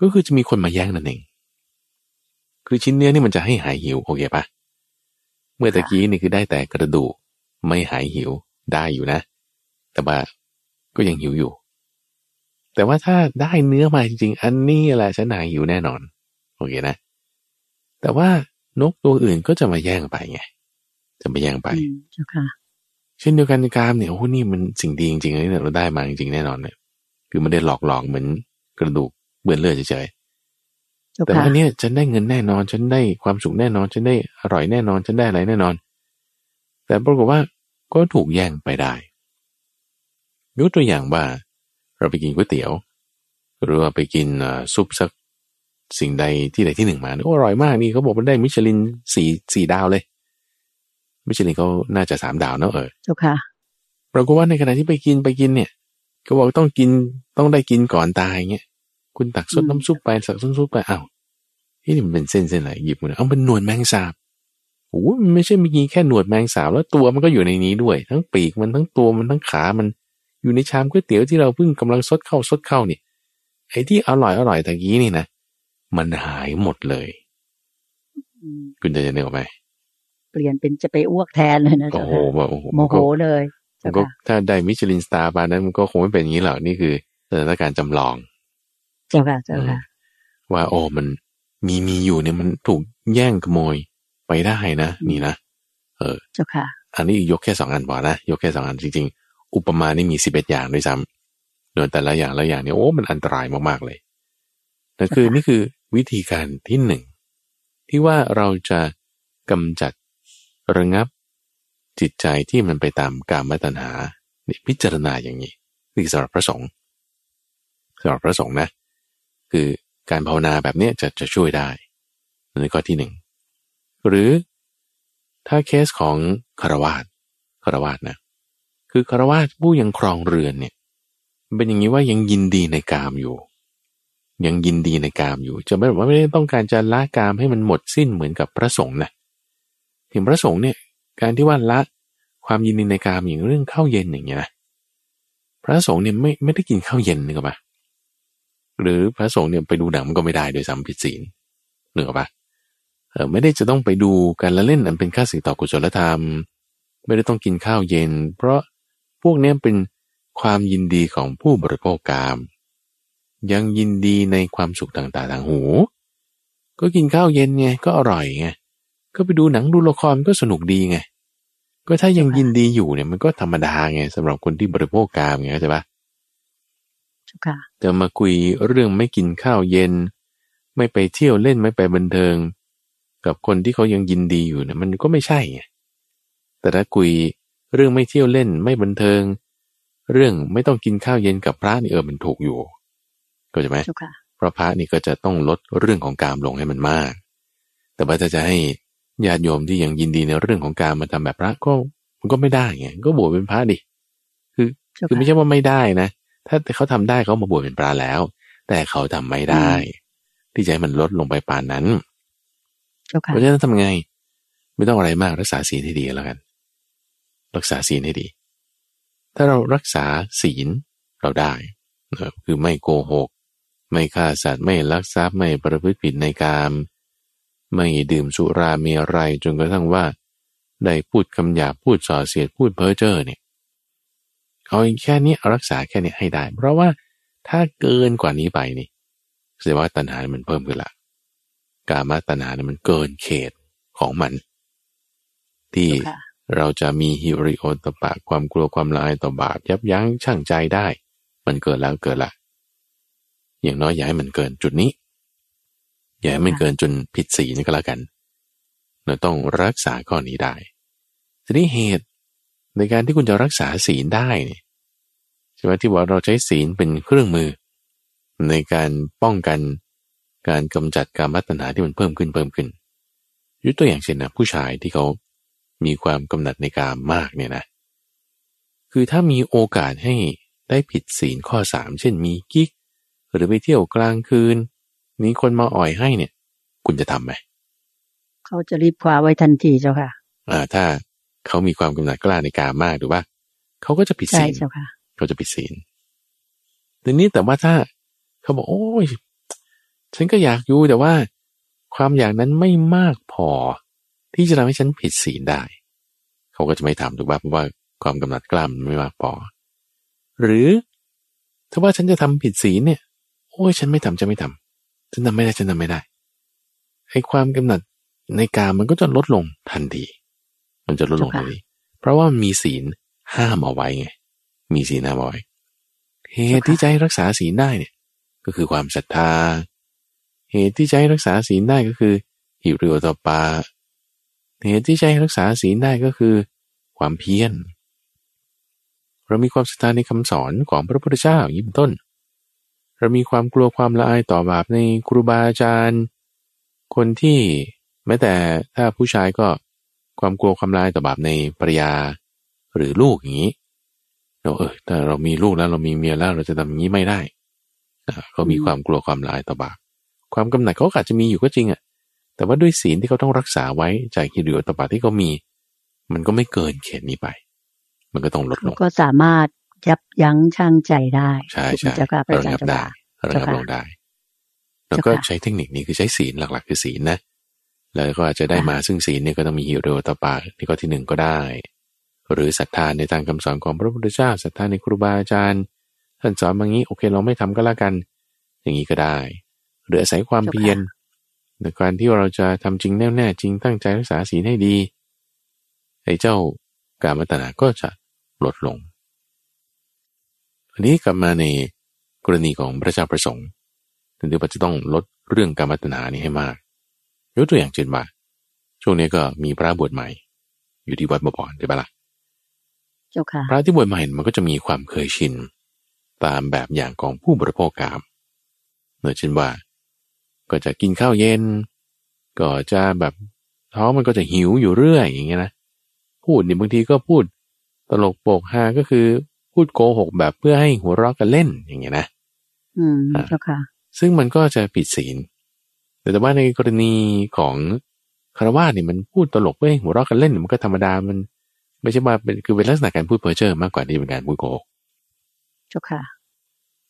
S2: ก็คือจะมีคนมาแย่งนั่นเอง คือชิ้นเนื้อนี่มันจะให้หายหิวโอเคปะเมื่อตะกี้นี่คือได้แต่กระดูกไม่หายหิวได้อยู่นะ แต่ว่าก็ยังหิวอยู่ แต่ว่าถ้าได้เนื้อมาจริงๆ อันนี้แหละฉันหายหิวแน่นอน โอเคนะ แต่ว่านกตัวอื่นก็จะมาแย่งไปไง จะมาแย่งไปเช่นเดียวกันในกามเนี่ยโอ้นี่มันสิ่งดีจริงๆเลยเราได้มาจริงๆแน่นอนเนี่ยคือไม่ได้หลอกหลอกเหมือนกระดูกเบื่อเลือดเฉยแต่ว่าเนี่ยฉันได้เงินแน่นอน ฉันได้ความสุขแน่นอน ฉันได้อร่อยแน่นอน ฉันได้อะไรแน่นอน แต่ปรากฏว่าก็ถูกแย่งไปได้ยกตัวอย่างว่า เราไปกินก๋วยเตี๋ยว หรือว่าไปกินซุปสักสิ่งใดที่ใดที่หนึ่งมาโอ้อร่อยมากนี่เขาบอกมันได้มิชลินสี่สี่ดาวเลย มิชลินเขาน่าจะสามดาวเนาะเออ
S1: เจ้าค่ะ
S2: ปรากฏว่าในขณะที่ไปกินไปกินเนี่ยเขาบอกต้องกินต้องได้กินก่อนตายเงี้ยคุณตักซดน้ำซุปไปสักซดซุปไปอ้าวนี่มันเป็นเส้นเส้นอะไรหยิบมาเอาเป็นหนวดแมงสาบโอ้มันไม่ใช่มีแค่หนวดแมงสาบแล้วตัวมันก็อยู่ในนี้ด้วย ทั้งปีกมันทั้งตัวมันทั้งขามัน อยู่ในชามก๋วยเตี๋ยวที่เราเพิ่งกำลังซดเข้าซดเข้านี่ไอ้ที่อร่อยอร่อยตะกี้นี่นะมันหายหมดเลยคุณจะจะนึกออกไหม
S1: เปลี่ยนเป็นจะไปอ้วกแทนเลยนะ
S2: โอ้โห
S1: โมโหเลย
S2: ก็ถ้าได้มิชลินสตาร์ปานั้นมันก็คงไม่เป็นอย่างนี้หรอกนี่คือสถานการณ์จำลอง
S1: เจ้าค่ะเจ้าค่ะ
S2: ว่าโอ้มันมีมีอยู่เนี่ยมันถูกแย่งขโมยไปได้นะ นี่นะเออ
S1: เจ้าค่ะ
S2: อันนี้ยกแค่สองอันพอนะยกแค่สองอันจริงๆ อุปมานี่มีสิบเอ็ดอย่างด้วยซ้ำโดยแต่ละอย่างละอย่างเนี่ยโอ้มันอันตรายมากๆเลยนั่นคือนี่คือวิธีการที่หนึ่งที่ว่าเราจะกำจัดระงับจิตใจที่มันไปตามกามตัณหาพิจารณาอย่างนี้นี่สำหรับพระสงฆ์สำหรับพระสงฆ์นะ คือการภาวนาแบบนี้จะจะช่วยได้ในข้อที่หนึ่งหรือถ้าเคสของคารวาสคารวาสนะ คือคารวาสผู้ยังครองเรือนเนี่ยเป็นอย่างนี้ว่ายังยินดีในกามอยู่ ยังยินดีในกามอยู่ จะไม่แบบว่าไม่ได้ต้องการจะละกามให้มันหมดสิ้นเหมือนกับพระสงฆ์นะถึงพระสงฆ์เนี่ยการที่ว่าละความยินดีในกามอย่างเรื่องข้าวเย็นอย่างเงี้ยนะพระสงฆ์เนี่ยไม่ไม่ได้กินข้าวเย็นนึกออกปะหรือพระสงฆ์เนี่ยไปดูหนังมันก็ไม่ได้โดยสัมผิดศีลนึกออกปะเออไม่ได้จะต้องไปดูการละเล่นอันเป็นค่าสิ่งต่อกุศลธรรม ไม่ได้ต้องกินข้าวเย็น เพราะ พวกนี้เป็นความยินดีของผู้บริโภคกาม ยังยินดีในความสุขต่างๆทางหู ก็กินข้าวเย็นไงก็อร่อยไงก็ไปดูหนังดูละครก็สนุกดีไงก็ถ้ายังยินดีอยู่เนี่ยมันก็ธรรมดาไงสำหรับคนที่บริโภคกามไงใช่ปะจะมาคุยเรื่องไม่กินข้าวเย็น ไม่ไปเที่ยวเล่นไม่ไปบันเทิง กับคนที่เขายังยินดีอยู่เนี่ยมันก็ไม่ใช่ไงแต่ถ้าคุย เรื่องไม่เที่ยวเล่นไม่บันเทิง เรื่องไม่ต้องกินข้าวเย็นกับพระนี่เออมันถูกอยู่ก็ใช่ไหมเพราะพระนี่ก็จะต้องลดเรื่องของกามลงให้มันมาก แต่ว่าถ้าจะให้ญาติโยมที่ยังยินดีในเรื่องของการมาทำแบบพระก็มันก็ไม่ได้ไงก็บวชเป็นพระดิคือคือไม่ใช่ว่าไม่ได้นะ ถ้าเขาทำได้เขามาบวชเป็นพระแล้ว แต่เขาทำไม่ได้ ที่จะให้มันลดลงไปปานนั้นเพราะฉะนั้นทำไง ไม่ต้องอะไรมากรักษาศีลให้ดีแล้วกัน รักษาศีลให้ดี ถ้าเรารักษาศีลเราได้คือไม่โกหก ไม่ฆ่าสัตว์ไม่ลักทรัพย์ไม่ประพฤติผิดในกาม ไม่ดื่มสุรามีอะไรจนกระทั่งว่า ได้พูดคำหยาพูดส่อเสียดพูดเพ้อเจ้อเนี่ยเอาแค่นี้รักษาแค่นี้ให้ได้ เพราะว่าถ้าเกินกว่านี้ไปนี่แสดงว่าตัณหามันเพิ่มขึ้นละกามาตัณหาเนี่ยมันเกินเขตของมัน ที่ เราจะมีฮิริโอตปะความกลัวความละอายต่อบาปยับยั้งชั่งใจได้ มันเกิดแล้วเกิดละ อย่างน้อยอย่าให้มันเกินจุดนี้ อย่าให้มันเกินจนผิดศีลก็แล้วกัน เราต้องรักษาข้อนี้ได้ ทีนี้เหตุในการที่คุณจะรักษาศีลได้เนี่ยใช่ไหมที่ว่าเราใช้ศีลเป็นเครื่องมือ ในการป้องกันการกำจัดการมัตนาที่มันเพิ่มขึ้นเพิ่มขึ้นยกตัวอย่างเช่นนะผู้ชายที่เขา มีความกำหนัดในการมากเนี่ยนะ คือถ้ามีโอกาสให้ได้ผิดศีลข้อสามเช่นมีกิ๊ก หรือไปเที่ยวกลางคืน นี้คนมาอ่อยให้เนี่ย คุณจะทํำไหม
S1: เขาจะรีบคว้าไว้ทันทีเจ้าค่ะ
S2: อ่า ถ้าเขามีความกำหนัดกล้าในการมากหรือว่า เขาก็จะผิดศีลเขาจะผิดศีลทีนี้แต่ว่าถ้าเขาบอกโอ้ยฉันก็อยากอยู่แต่ว่า ความอยากนั้นไม่มากพอ ที่จะทำให้ฉันผิดศีลได้ เขาก็จะไม่ทำถูกป่ะเพราะว่าความกำหนัดกล้ามไม่มากพอหรือถ้าว่าฉันจะทำผิดศีลเนี่ยโอ้ยฉันไม่ทำจะไม่ทำฉันทำไม่ได้ฉันทำไม่ได้ไอ้ความกำหนัดในกามันก็จะลดลงทันทีมันจะลดลงทันทีเพราะว่ามีศีลห้ามเอาไว้ไงมีศีลห้ามเอาไว้เหตุที่จะให้รักษาศีลได้เนี่ยก็คือความศรัทธา เหตุที่จะให้รักษาศีลได้ก็คือหิริโอตปา เหตุที่จะให้รักษาศีลได้ก็คือ ความเพียร เรามีความศรัทธาในคำสอนของพระพุทธเจ้ายิ่งต้น เรามีความกลัวความละอายต่อบาปในครูบาอาจารย์ คนที่แม้แต่ถ้าผู้ชายก็ความกลัวความละอายต่อบาปในภรรยา หรือลูกอย่างนี้เราเออถ้าเรามีลูกแล้วเรามีเมียแล้วเราจะทำอย่างนี้ไม่ได้เขามีความกลัวความละอายต่อบาปความกำหนัดเขาอาจจะมีอยู่ก็จริงอะ่ะ แต่ว่าด้วยศีลที่เขาต้องรักษาไว้จากฮิริโอตบาที่เขามี มันก็ไม่เกินเขตนี้ไป มันก็ต้องลดลง
S1: ก็สามารถยับยั้งชั่งใจได้
S2: ใช่ใช่ระงับได้ระงับลงได้แล้วก็ใช้เทคนิคนี้คือใช้ศีลหลักๆ คือศีลนะแล้วก็อาจจะได้มาซึ่งศีลเนี่ยก็ต้องมีฮิริโอตบาที่ข้อที่หนึ่งก็ได้ หรือศรัทธาในทางคำสอนของพระพุทธเจ้าศรัทธาในครูบาอาจารย์ท่านสอนบางนี้โอเคเราไม่ทำก็แล้วกัน อย่างนี้ก็ได้ หรืออาศัยความเพียร ในการที่เราจะทำจริงแน่แน่จริงตั้งใจรักษาศีลให้ดีไอ้เจ้าการมัตนาก็จะลดลงอันนี้กลับมาในกรณีของพระเจ้าประสงค์ถึงที่ว่าจะต้องลดเรื่องการมัตนานี้ให้มากยกตัวอย่างเช่นว่าช่วงนี้ก็มีพระบวชใหม่ อยู่ที่วัดบวรใช่ปะละ่ะ
S1: เจ้าค่ะ
S2: พระที่บวชใหม่มันก็จะมีความเคยชิน ตามแบบอย่างของผู้บริโภคกามเนื่องเช่นว่า ก็จะกินข้าวเย็น ก็จะแบบท้องมันก็จะหิวอยู่เรื่อยอย่างเงี้ยนะพูดนี่บางทีก็พูดตลกโปกฮาก็คือพูดโกหกแบบเพื่อให้หัวเราะกันเล่นอย่างเงี้ยนะ
S1: อืมเจ้าค่ะ
S2: ซึ่งมันก็จะผิดศีล แต่แต่ว่าในกรณีของคารวะนี่มันพูดตลกเพื่อให้หัวเราะกันเล่นมันก็ธรรมดามัน ไม่ใช่ว่าเป็นคือเป็นลักษณะการพูดเพ้อเจ้อมากกว่าที่เป็นการพูดโกหก
S1: เจ้าค่ะ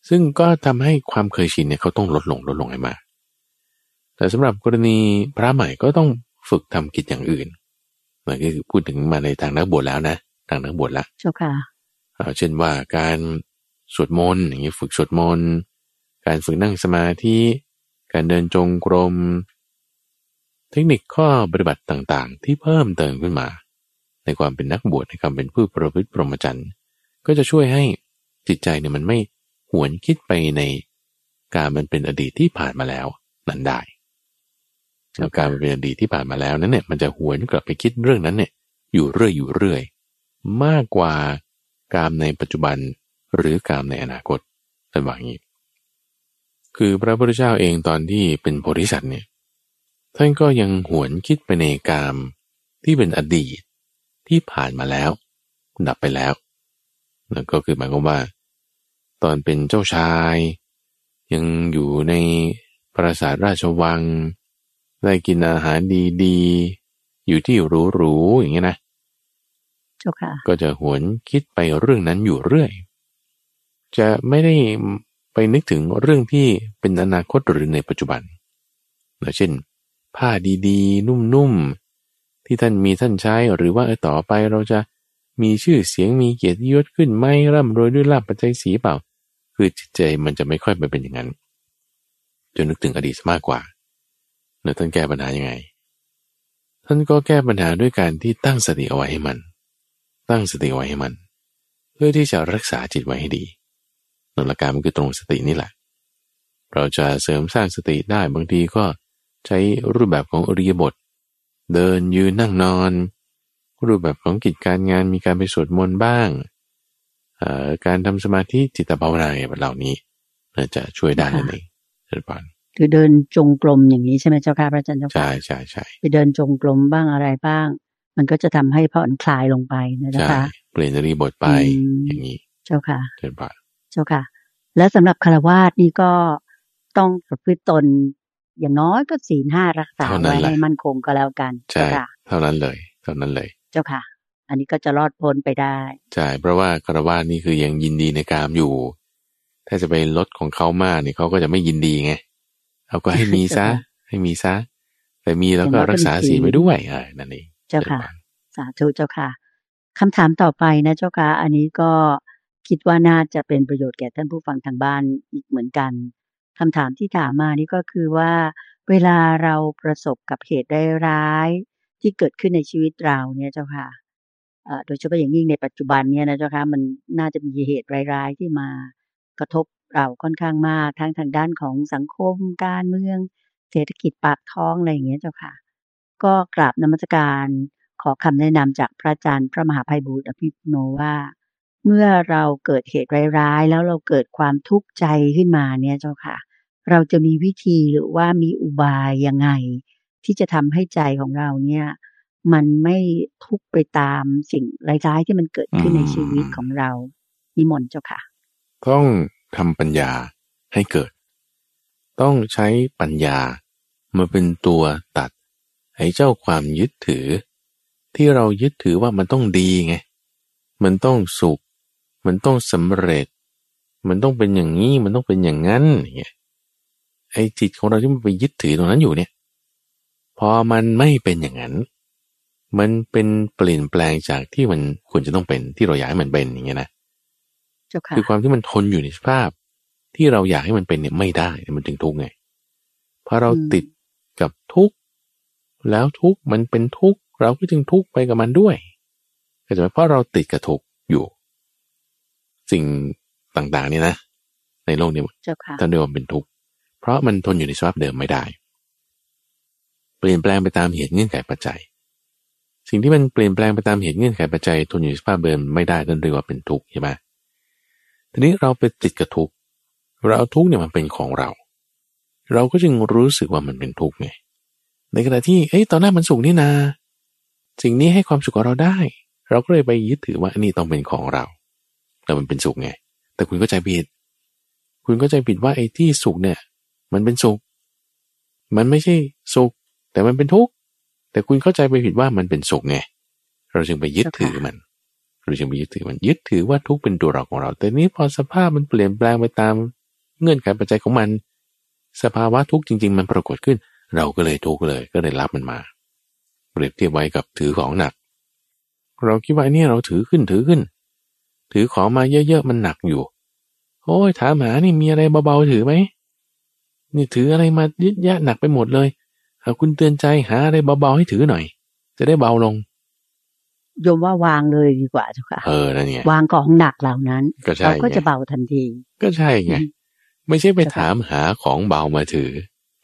S2: ซึ่งก็ทำให้ความเคยชินเนี่ยเขาต้องลดลงลดลงให้มาก แต่สำหรับกรณีพระใหม่ก็ต้องฝึกทำกิจอย่างอื่นมันก็คือพูดถึงมาในทางนักบวชแล้วนะ ทางนักบวชละ
S1: เจ้าค่ะ
S2: เช่นว่าการสวดมนต์อย่างนี้ฝึกสวดมนต์การฝึกนั่งสมาธิ การเดินจงกรม เทคนิคข้อปฏิบัติต่างๆ ที่เพิ่มเติมขึ้นมา ในความเป็นนักบวชในความเป็นผู้ประพฤติปรมจันทร์ก็จะช่วยให้จิตใจเนี่ยมันไม่หวนคิดไปในการมันเป็นอดีตที่ผ่านมาแล้วนั้นได้ แล้วการเป็นอดีตที่ผ่านมาแล้วนั้นเนี่ยมันจะหวนกลับไปคิดเรื่องนั้นเนี่ยอยู่เรื่อยอยู่เรื่อยมากกว่าการในปัจจุบันหรือการในอนาคตท่านว่าอย่างนี้ คือพระพุทธเจ้าเองตอนที่เป็นโพธิสัตว์เนี่ยท่านก็ยังหวนคิดไปในกามที่เป็นอดีตที่ผ่านมาแล้ว ดับไปแล้วนั่นก็คือหมายความว่า ตอนเป็นเจ้าชาย ยังอยู่ในปราสาทราชวัง ได้กินอาหารดีๆ อยู่ที่หรูๆอย่างเงี้ยนะ
S1: เจ้าค่ะ
S2: ก็จะหวนคิดไปเรื่องนั้นอยู่เรื่อย จะไม่ได้ไปนึกถึงเรื่องที่เป็นอนาคตหรือในปัจจุบันเช่น ผ้าดีๆ นุ่มๆ ที่ท่านมีท่านใช้หรือว่าต่อไปเราจะมีชื่อเสียงมีเกียรติยศขึ้นไหมร่ำรวยด้วยลาภปัจจัยสีเปล่า คือจิตใจมันจะไม่ค่อยไปเป็นอย่างนั้นจนนึกถึงอดีตมากกว่า แล้วท่านแก้ปัญหายังไง ท่านก็แก้ปัญหาด้วยการที่ตั้งสติเอาไว้ให้มัน ตั้งสติเอาไว้ให้มัน เพื่อที่จะรักษาจิตไว้ให้ดีหลักการมันคือตรงสตินี่แหละ เราจะเสริมสร้างสติได้บางทีก็ใช้รูปแบบของอริยบท เดินยืนนั่งนอน รูปแบบของกิจการงานมีการไปสวดมนต์บ้างการทำสมาธิจิตภาวนาแบบเหล่านี้จะช่วยได้นั่นเองเชิญพาน
S1: คือเดินจงกรมอย่างนี้ใช่ไหมเจ้าค่ะพระอาจารย์เจ้า
S2: ค่ะใช่ใช่ใช่
S1: ไปเดินจงกรมบ้างอะไรบ้าง มันก็จะทำให้ผ่อนคลายลงไปนะเจ้าค่ะ
S2: เปลี่ยนรีบทไปอย่างนี้
S1: เจ้าค่ะ
S2: เชิญพาน
S1: เจ้าค่ะ และสำหรับคารวาสนี่ก็ต้องประพฤติตนอย่างน้อยก็ศีลห้ารักษาไว้ให้มั่นคงก็แล้วกัน
S2: ใช่เท่านั้นเลย เท่านั้นเลย
S1: เจ้าค่ะ อันนี้ก็จะรอดพ้นไปได้
S2: ใช่เพราะว่าคารวาสนี่คือยังยินดีในกามอยู่ ถ้าจะไปลดของเขามากเนี่ยเขาก็จะไม่ยินดีไง เราก็ให้มีซะ ให้มีซะ แต่มีแล้วก็รักษาศีลไว้ด้วยอ่านั่นเอง
S1: เจ้าค่ะ สาธุเจ้าค่ะคำถามต่อไปนะเจ้าค่ะ อันนี้ก็คิดว่าน่าจะเป็นประโยชน์แก่ท่านผู้ฟังทางบ้านอีกเหมือนกันคำถามที่ถามมานี่ก็คือว่า เวลาเราประสบกับเหตุร้ายที่เกิดขึ้นในชีวิตเราเนี่ยเจ้าค่ะโดยเฉพาะอย่างยิ่งในปัจจุบันเนี่ยนะเจ้าค่ะมันน่าจะมีเหตุร้ายๆที่มากระทบ เราค่อนข้างมากทั้งทางด้านของสังคมการเมือง เศรษฐกิจปากท้องอะไรอย่างเงี้ยเจ้าค่ะ ก็กราบนมัสการขอคำแนะนำจากพระอาจารย์พระมหาภัยบูตรอภิปุโนว่า เมื่อเราเกิดเหตุร้ายๆ แล้วเราเกิดความทุกข์ใจขึ้นมาเนี่ยเจ้าค่ะ เราจะมีวิธีหรือว่ามีอุบายยังไง ที่จะทำให้ใจของเราเนี่ย มันไม่ทุกข์ไปตามสิ่งร้ายๆที่มันเกิดขึ้นในชีวิตของเรานิมนต์เจ้าค่ะ
S2: ต้อง ทำปัญญาให้เกิด ต้องใช้ปัญญามาเป็นตัวตัดไอ้เจ้าความยึดถือ ที่เรายึดถือว่ามันต้องดีไง มันต้องสุข มันต้องสำเร็จ มันต้องเป็นอย่างนี้ มันต้องเป็นอย่างนั้นอย่างเงี้ยไอ้จิตของเราที่มันไปยึดถือตรงนั้นอยู่เนี่ย พอมันไม่เป็นอย่างนั้น มันเป็นเปลี่ยนแปลงจากที่มันควรจะต้องเป็นที่เราอยากให้มันเป็นอย่างเงี้ยนะ คือความที่มันทนอยู่ในสภาพ ที่เราอยากให้มันเป็นเนี่ยไม่ได้มันถึงทุกข์ไงพอเราติดกับทุกข์แล้วทุกข์มันเป็นทุกข์เราก็จึงทุกข์ไปกับมันด้วยก็จะเพราะเราติดกับทุกข์อยู่ สิ่งต่างๆเนี่ยนะ ในโลกนี้ท่านเรียกว่าเป็นทุกข์เพราะมันทนอยู่ในสภาพเดิมไม่ได้ เปลี่ยนแปลงไปตามเหตุเงื่อนไขปัจจัย สิ่งที่มันเปลี่ยนแปลงไปตามเหตุเงื่อนไขปัจจัยทนอยู่ในสภาพเดิมไม่ได้ท่านเรียกว่าเป็นทุกข์ใช่ไหม ทีนี้เราไปติดกับทุกข์เราเอาทุกข์เนี่ยมันเป็นของเรา เราก็จึงรู้สึกว่ามันเป็นทุกข์ไงในขณะที่เอ้ยตอนแรกมันสุขนี่นา สิ่งนี้ให้ความสุขกับเราได้ เราก็เลยไปยึดถือว่าอันนี้ต้องเป็นของเรา แต่มันเป็นสุขไง แต่คุณก็ใจผิด คุณก็ใจผิดว่าไอ้ที่สุขเนี่ย มันเป็นสุข มันไม่ใช่สุข แต่มันเป็นทุกข์แต่คุณเข้าใจไปผิดว่ามันเป็นสุขไงเราจึงไปยึดถือมัน เราจึงไปยึดถือมันยึดถือว่าทุกเป็นตัวเราของเรา แต่นี้พอสภาพมันเปลี่ยนแปลงไปตามเงื่อนไขปัจจัยของมัน สภาวะทุกจริง ๆ มันปรากฏขึ้น เราก็เลยทุกเลยก็เลยรับมันมา เปรียบเทียบไว้กับถือของหนัก เราคิดว่าเนี่ยเราถือขึ้นถือขึ้น ถือของมาเยอะๆมันหนักอยู่โอ้ยถามหานี่มีอะไรเบาๆถือไหมนี่ถืออะไรมายึดยะหนักไปหมดเลยเอาคุณเตือนใจหาอะไรเบาๆให้ถือหน่อย จะได้เบาลง
S1: โยมว่าวางเลยดีกว่าเจ้าค่ะ
S2: เออนั่นไง
S1: วางของหนักเหล่านั้นเราก็จะเบาทันที
S2: ก็ใช่ไง ไม่ใช่ไปถามหาของเบามาถือ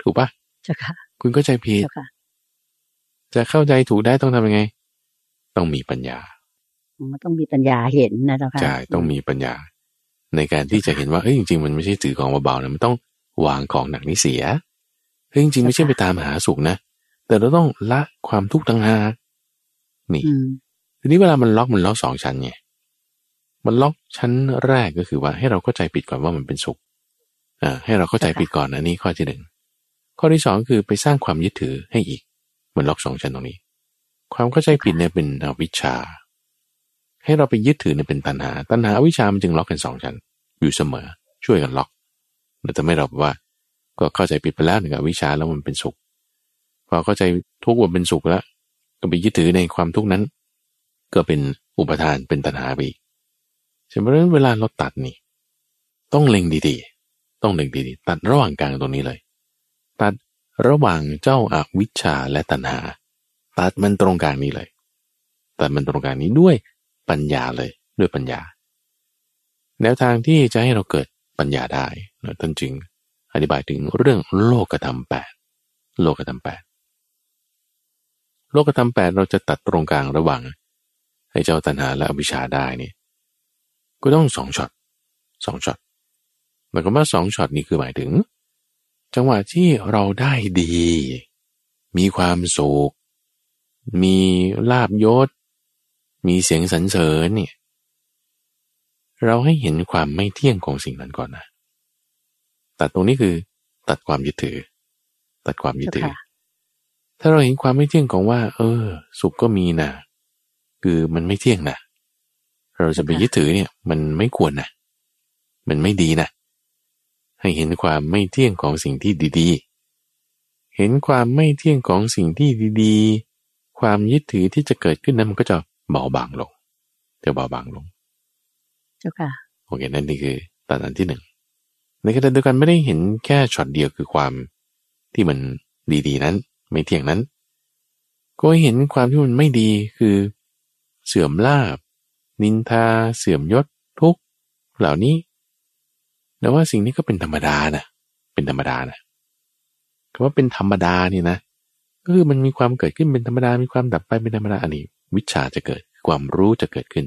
S2: ถูกปะ
S1: จ้าค่ะ
S2: คุณก็ใจผิดจะเข้าใจถูกได้ต้องทำยังไง ต้องมีปัญญา
S1: มันต้องมีปัญญาเห็นนะเจ้าค่ะ
S2: ใช่ต้องมีปัญญา ในการที่จะเห็นว่าเอ้ยจริงๆ มันไม่ใช่ถือของเบาๆนะมันต้องวางของหนักนี้เสียเฮ้ยจริงๆไม่ใช่ไปตามหาสุขนะแต่เราต้องละความทุกข์ต่างหากนี่ ทีนี้เวลามันล็อกมันล็อกสองชั้นไงมันล็อกชั้นแรกก็คือว่าให้เราเข้าใจผิดก่อนว่ามันเป็นสุขอ่าให้เราเข้าใจผิดก่อนอันนี้ข้อที่หนึ่งข้อที่สองคือไปสร้างความยึดถือให้อีกเหมือนล็อกสองชั้นตรงนี้ ความเข้าใจผิดเนี่ยเป็นอวิชชา ให้เราไปยึดถือเนี่ยเป็นตัณหา ตัณหาอวิชามันจึงล็อกกันสองชั้น อยู่เสมอช่วยกันล็อกเราจะไม่เราว่า ก็เข้าใจผิดไปแล้วหนึ่งอวิชาแล้วมันเป็นสุขพอเข้าใจทุกข์ว่าเป็นสุขแล้วก็ไปยึดถือในความทุกข์นั้น ก็เป็นอุปทานเป็นตัณหาไปฉะนั้นเวลาเราตัดนี่ ต้องเล็งดีๆ ต้องเล็งดีๆ ตัดระหว่างกลางตรงนี้เลย ตัดระหว่างเจ้าอาวิชชาและตัณหา ตัดมันตรงกลางนี้เลย ตัดมันตรงกลางนี้ด้วยปัญญาเลยด้วยปัญญา แนวทางที่จะให้เราเกิดปัญญาได้ท่านจึงอธิบายถึงเรื่องโลกธรรมแปดโลกธรรมแปดโลกธรรมแปดเราจะตัดตรงกลางระหว่าง เจ้าตัณหาและอวิชชาได้นี่ก็ต้องสองช็อตสองช็อตหมายความว่าสองช็อตนี้คือหมายถึง จังหวะที่เราได้ดี มีความสุขมีลาภยศ มีเสียงสรรเสริญเนี่ยเราให้เห็นความไม่เที่ยงของสิ่งนั้นก่อนนะตัดตรงนี้คือ ตัดความยึดถือ ตัดความยึดถือ ถ้าเราเห็นความไม่เที่ยงของว่า เออ สุขก็มีนะ คือมันไม่เที่ยงนะเราจะไปยึดถือเนี่ย มันไม่ควรนะมันไม่ดีนะให้เห็นความไม่เที่ยงของสิ่งที่ดีๆ เห็นความไม่เที่ยงของสิ่งที่ดีๆ ความยึดถือที่จะเกิดขึ้นนั้นมันก็จะเบาบางลงจะเบาบางลง
S1: เจ้าค่ะ
S2: โอเคนั่นนี่คือตอนนั้นที่หนึ่งในขณะเดียวกันไม่ได้เห็นแค่ช็อตเดียวคือความที่มันดีๆนั้น ไม่เที่ยงนั้น ก็เห็นความที่มันไม่ดีคือ เสื่อมลาบ นินทา เสื่อมยศ ทุกเหล่านี้แต่ว่าสิ่งนี้ก็เป็นธรรมดานะเป็นธรรมดานะคำว่าเป็นธรรมดานี่นะก็คือมันมีความเกิดขึ้นเป็นธรรมดา มีความดับไปเป็นธรรมดาอันนี้ วิชาจะเกิดความรู้จะเกิดขึ้น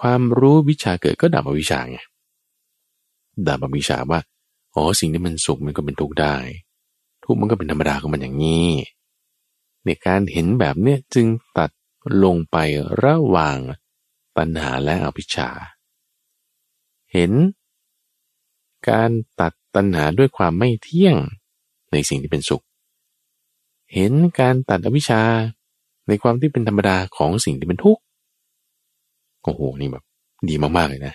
S2: ความรู้วิชาเกิดก็ดับอวิชาไงดับอวิชาว่าอ๋อสิ่งที่มันสุขมันก็เป็นทุกข์ได้ ทุกข์มันก็เป็นธรรมดาของมันอย่างนี้ในการเห็นแบบเนี้ยจึงตัด ลงไประหว่างปัญหาและอวิชชา เห็น การตัดตัณหาด้วยความไม่เที่ยงในสิ่งที่เป็นสุข เห็นการตัดอวิชชาในความที่เป็นธรรมดาของสิ่งที่เป็นทุกข์โอ้โหนี่แบบ ดีมากๆเลยนะ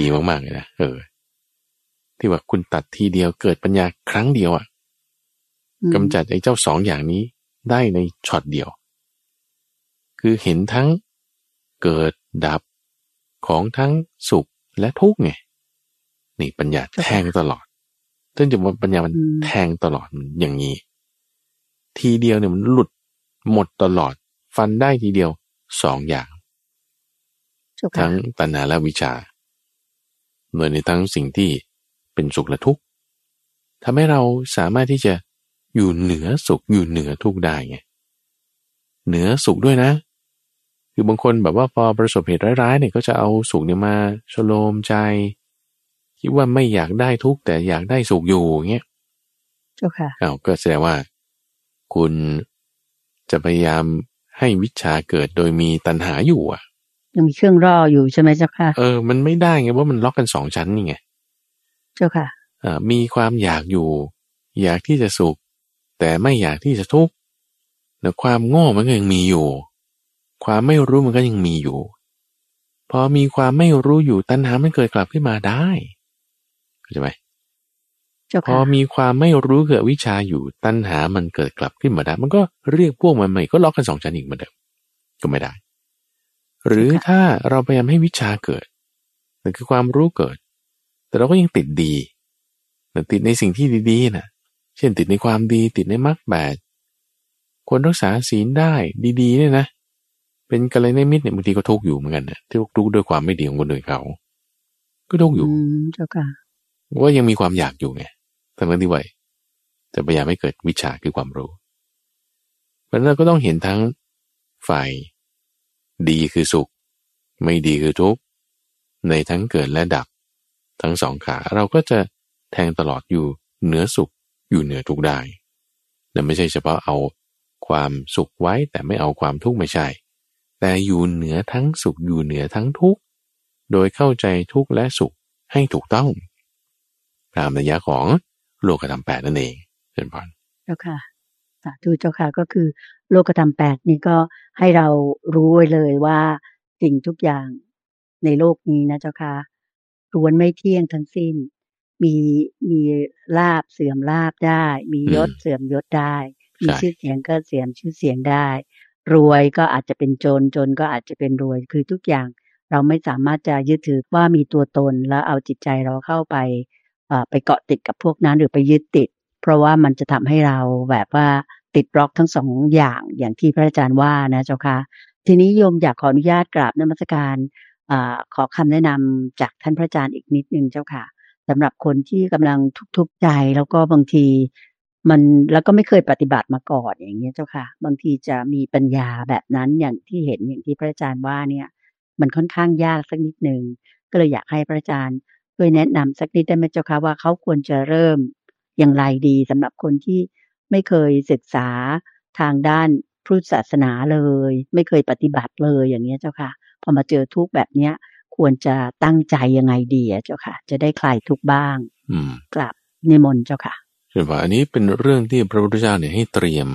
S2: ดีมากๆเลยนะเออ ที่ว่าคุณตัดทีเดียวเกิดปัญญาครั้งเดียวอะ่ะกำจัดไอ้เจ้าสองอย่างนี้ได้ในช็อตเดียว คือเห็นทั้งเกิดดับของทั้งสุขและทุกข์ไงนี่ปัญญาแทงตลอดซึ่งจะว่าปัญญามันแทงตลอดอย่างนี้ ทีเดียวเนี่ยมันหลุดหมดตลอด ฟันได้ทีเดียวสองอย่าง ทั้งตัณหาและวิชาเมื่อในทั้งสิ่งที่เป็นสุขและทุกข์ทำให้เราสามารถที่จะอยู่เหนือสุขอยู่เหนือทุกข์ได้ไงเหนือสุขด้วยนะ คือบางคนแบบว่าพอประสบเหตุร้ายๆเนี่ยก็จะเอาสุขเนี่ยมาชโลมใจ คิดว่าไม่อยากได้ทุกข์แต่อยากได้สุขอยู่เงี้ย
S1: เจ้าค่ะ
S2: อ้าวก็แสดงว่า คุณจะพยายามให้วิชาเกิดโดยมีตัณหาอยู่อะ
S1: ยังมีเครื่องรออยู่ใช่ไหมเจ้าค่ะ
S2: เออมันไม่ได้ไงว่ามันล็อกกันสองชั้นนี่ไง
S1: เจ้าค่ะ
S2: อ่ามีความอยากอยู่ อยากที่จะสุข แต่ไม่อยากที่จะทุกข์แต่ความโง่มันก็ยังมีอยู่ ความไม่รู้มันก็ยังมีอยู่ พอมีความไม่รู้อยู่ตัณหามันเกิดกลับขึ้นมาได้เข้าใจไหมพอมีความไม่รู้เกิดวิชาอยู่ตัณหามันเกิดกลับขึ้นมาได้ มันก็เรียกพวกมันใหม่ก็ล็อกกันสองชั้นอีกเหมือนเดิมก็ไม่ได้ หรือถ้าเราพยายามให้วิชาเกิดนั่นคือความรู้เกิด แต่เราก็ยังติดดีติดในสิ่งที่ดีๆนะเช่นติดในความดีติดในมรรคแปดคนรักษาศีลได้ดีๆเนี่ยนะ เป็นกัลยาณมิตรเนี่ยบางทีก็ทุกข์อยู่เหมือนกันนะที่ทุกข์ด้วยความไม่ดีของคนอื่นเขา ก็ทุกข์อยู่
S1: เจ้าค่ะ
S2: ว่ายังมีความอยากอยู่ไงทั้งนั้นที่ไหวจะพยายามให้เกิดวิชาคือความรู้เพราะนั้นก็ต้องเห็นทั้งฝ่าย ดีคือสุข ไม่ดีคือทุกข์ในทั้งเกิดและดับ ทั้งสองขาเราก็จะแทงตลอดอยู่เหนือสุขอยู่เหนือทุกได้แต่ไม่ใช่เฉพาะเอาความสุขไว้แต่ไม่เอาความทุกข์ไม่ใช่ แต่อยู่เหนือทั้งสุขอยู่เหนือทั้งทุกข์ โดยเข้าใจทุกข์และสุขให้ถูกต้องตามระยะของโลกธรรมแปดนั่นเองเช่นพัน
S1: เจ้าค่ะสาธุเจ้าค่ะก็คือ โลกธรรมแปดนี้ก็ให้เรารู้ไว้เลยว่าสิ่งทุกอย่างในโลกนี้นะเจ้าค่ะล้วนไม่เที่ยงทั้งสิ้น มีมีลาบเสื่อมลาบได้ มียศเสื่อมยศได้ มีชื่อเสียงก็เสื่อมชื่อเสียงได้ รวยก็อาจจะเป็นจน จนก็อาจจะเป็นรวย คือทุกอย่างเราไม่สามารถจะยึดถือว่ามีตัวตนแล้วเอาจิตใจเราเข้าไปไปเกาะติดกับพวกนั้นหรือไปยึดติด เพราะว่ามันจะทำให้เราแบบว่าติดล็อกทั้งสองอย่างอย่างที่พระอาจารย์ว่านะเจ้าค่ะ ทีนี้โยมอยากขออนุญาตกราบนมัสการอขอคำแนะนำจากท่านพระอาจารย์อีกนิดนึงเจ้าค่ะสำหรับคนที่กำลังทุกข์ใจแล้วก็บางที มันแล้วก็ไม่เคยปฏิบัติมาก่อนอย่างเงี้ยเจ้าค่ะ บางทีจะมีปัญญาแบบนั้นอย่างที่เห็นอย่างที่พระอาจารย์ว่าเนี่ย มันค่อนข้างยากสักนิดหนึ่งก็เลยอยากให้พระอาจารย์ช่วยแนะนำสักนิดได้ไหมเจ้าค่ะว่าเขาควรจะเริ่มอย่างไรดีสำหรับคนที่ไม่เคยศึกษาทางด้านพุทธศาสนาเลย ไม่เคยปฏิบัติเลยอย่างเงี้ยเจ้าค่ะ พอมาเจอทุกแบบเนี้ย ควรจะตั้งใจยังไงดีอะเจ้าค่ะ จะได้คลายทุกบ้าง
S2: อืม
S1: กลับนิมนต์เจ้าค่ะ
S2: ใช่ป่ะอันนี้เป็นเรื่องที่พระพุทธเจ้าเนี่ยให้เตรียม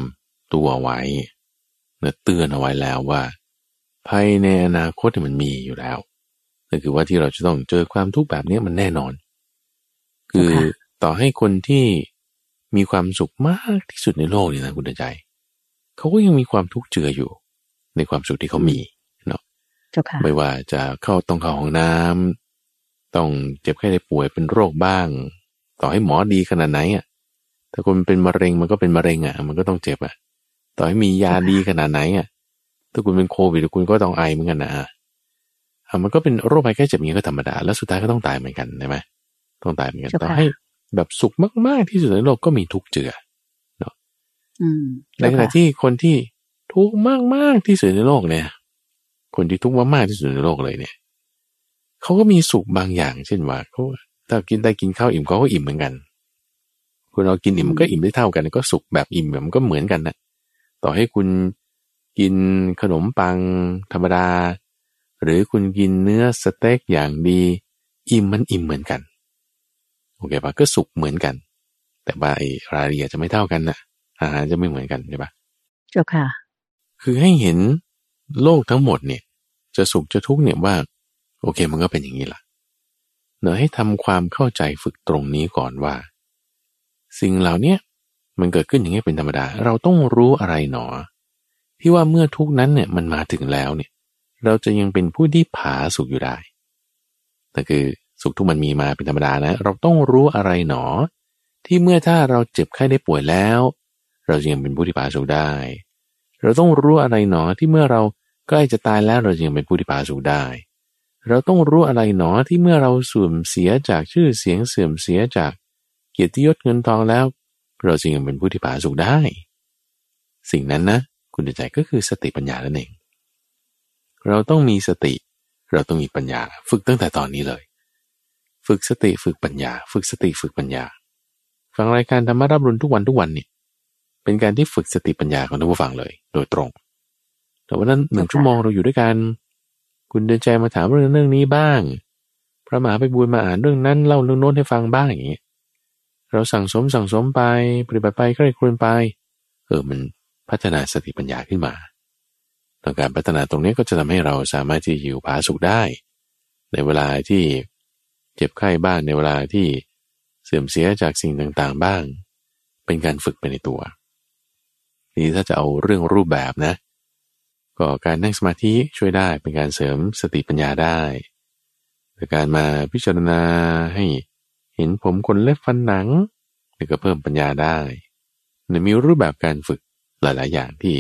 S2: ตัวไว้เนี่ยเตือนเอาไว้แล้วว่าภัยในอนาคตมันมีอยู่แล้วนั่นคือว่าที่เราจะต้องเจอความทุกข์แบบนี้มันแน่นอน คือต่อให้คนที่มีความสุขมากที่สุดในโลกนี่นะคุณใจเขาก็ยังมีความทุกข์เจืออยู่ ในความสุขที่เขามีไม่ว่าจะเข้าต้องเข้าห้องน้ำต้องเจ็บแค่ได้ป่วยเป็นโรคบ้าง ต่อให้หมอดีขนาดไหนอะ ถ้าคนเป็นมะเร็งมันก็เป็นมะเร็งอะ มันก็ต้องเจ็บอะ ต่อให้มียาดีขนาดไหนอะ ถ้าคุณเป็นโควิดคุณก็ต้องไอเหมือนกันนะอะมันก็เป็นโรคภัยแค่เจ็บอย่างนี้ก็ธรรมดา แล้วสุดท้ายก็ต้องตายเหมือนกันใช่ไหมต้องตายเหมือนกัน ต่อให้แบบสุขมาก ๆ ที่สุดในโลกก็มีทุกเจือเนาะในขณะที่คนที่ทุกข์มาก ๆ ที่สุดในโลกเนี่ย คนที่ทุกข์มาก ๆ ที่สุดในโลกเลยเนี่ยเขาก็มีสุขบางอย่าง เช่นว่าเขาถ้ากินได้กินข้าวอิ่มเขาก็อิ่มเหมือนกัน คุณเรากินอิ่มมันก็อิ่มได้เท่ากัน ก็สุขแบบอิ่มมันก็เหมือนกันนะต่อให้คุณกินขนมปังธรรมดา หรือคุณกินเนื้อสเต็กอย่างดี อิ่มมันอิ่มเหมือนกันโอเคปะก็สุขเหมือนกัน แต่ว่าไอ้รายละเอียดจะไม่เท่ากันนะอาหารจะไม่เหมือนกันใช่ปะ
S1: เจ้าค่ะ
S2: คือให้เห็นโลกทั้งหมดเนี่ย จะสุขจะทุกข์เนี่ยว่า โอเคมันก็เป็นอย่างนี้ล่ะเนอให้ทำความเข้าใจฝึกตรงนี้ก่อนว่า สิ่งเหล่านี้มันเกิดขึ้นอย่างนี้เป็นธรรมดา เราต้องรู้อะไรหนอ ที่ว่าเมื่อทุกนั้นเนี่ยมันมาถึงแล้วเนี่ย เราจะยังเป็นผู้ที่ผาสุขอยู่ได้แต่คือสุขทุกมันมีมาเป็นธรรมดานะ เราต้องรู้อะไรหนอ ที่เมื่อถ้าเราเจ็บไข้ได้ป่วยแล้ว เราจะยังเป็นผู้ที่ผาสุขได้ เราต้องรู้อะไรหนอที่เมื่อเราใกล้จะตายแล้วเราจะยังเป็นผู้ที่ผาสุขได้ เราต้องรู้อะไรหนอที่เมื่อเราเสื่อมเสียจากชื่อเสียงเสื่อมเสียจาก เกียรติยศเงินทองแล้ว เราจึงเป็นผู้ที่ผาสุกได้ สิ่งนั้นนะ คุณใจก็คือสติปัญญานั่นเอง เราต้องมีสติ เราต้องมีปัญญา ฝึกตั้งแต่ตอนนี้เลย ฝึกสติฝึกปัญญา ฝึกสติฝึกปัญญา ฟังรายการธรรมรับรุนทุกวันทุกวันเนี่ยเป็นการที่ฝึกสติปัญญาของท่านผู้ฟังเลย โดยตรง แต่ว่านั้นหนึ่งชั่วโมงเราอยู่ด้วยกัน คุณเดินใจมาถามเรื่องเรื่องนี้บ้าง พระมหาไปบูญมาอ่านเรื่องนั้นเล่าเรื่องโน้นให้ฟังบ้างอย่างนี้ เราสั่งสมสั่งสมไป ปฏิบัติไปใกล้ครวนไป เออมันพัฒนาสติปัญญาขึ้นมาต่อการพัฒนาตรงนี้ก็จะทำให้เราสามารถที่อยู่ผาสุขได้ ในเวลาที่เจ็บไข้บ้างในเวลาที่เสื่อมเสียจากสิ่งต่างๆบ้าง เป็นการฝึกไปในตัว นี่ถ้าจะเอาเรื่องรูปแบบนะ ก็การนั่งสมาธิช่วยได้เป็นการเสริมสติปัญญาได้แต่การมาพิจารณาให้ เห็นผมคนเล็บฟันหนังนี่ก็เพิ่มปัญญาได้ในมีรูปแบบการฝึกหลาย ๆ อย่างที่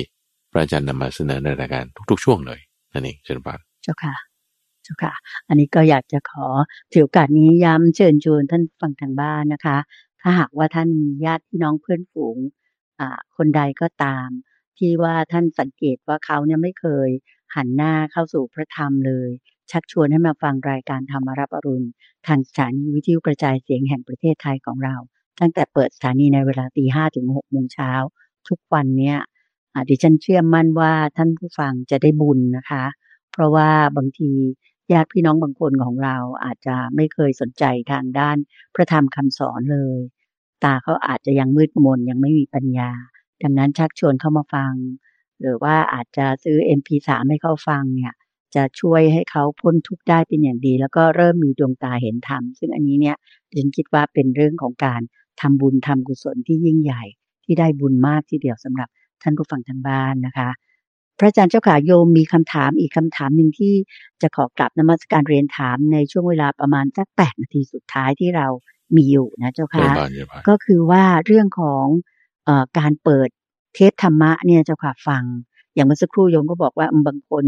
S2: พระอาจารย์นำมาเสนอในรายการทุก ๆ ช่วงเลยนั่นเองเชิญบาน
S1: เจ้าค่ะเจ้าค่ะ อันนี้ก็อยากจะขอถือโอกาสนี้ย้ำเชิญชวนท่านฟังทางบ้านนะคะ ถ้าหากว่าท่านมีญาติพี่น้องเพื่อนฝูงคนใดก็ตาม ที่ว่าท่านสังเกตว่าเขาเนี่ยไม่เคยหันหน้าเข้าสู่พระธรรมเลย ชักชวนให้มาฟังรายการธรรมรับอรุณทางสถานีวิทยุกระจายเสียงแห่งประเทศไทยของเรา ตั้งแต่เปิดสถานีในเวลาตีห้าถึงหกโมงเช้า ทุกวันเนี่ยดิฉันเชื่อมั่นว่าท่านผู้ฟังจะได้บุญนะคะ เพราะว่าบางทีญาติพี่น้องบางคนของเราอาจจะไม่เคยสนใจทางด้านพระธรรมคำสอนเลย ตาเขาอาจจะยังมืดมนยังไม่มีปัญญา ดังนั้นชักชวนเข้ามาฟัง หรือว่าอาจจะซื้อ MP3 ให้เขาฟังเนี่ย จะช่วยให้เขาพ้นทุกข์ได้เป็นอย่างดี แล้วก็เริ่มมีดวงตาเห็นธรรม ซึ่งอันนี้เนี่ยฉันคิดว่าเป็นเรื่องของการทำบุญทำกุศลที่ยิ่งใหญ่ที่ได้บุญมากทีเดียวสำหรับท่านผู้ฟังทางบ้านนะคะ พระอาจารย์เจ้าขาโยมมีคำถามอีกคำถามหนึ่งที่จะขอกลับนมัสการเรียนถามในช่วงเวลาประมาณสักแปดนาทีสุดท้ายที่เรามีอยู่นะเจ้าค่ะก็คือว่าเรื่องของอการเปิดเทปธรรมะเนี่ยเจ้าค่ะฟัง อย่างเมื่อสักครู่โยมก็บอกว่าบางคน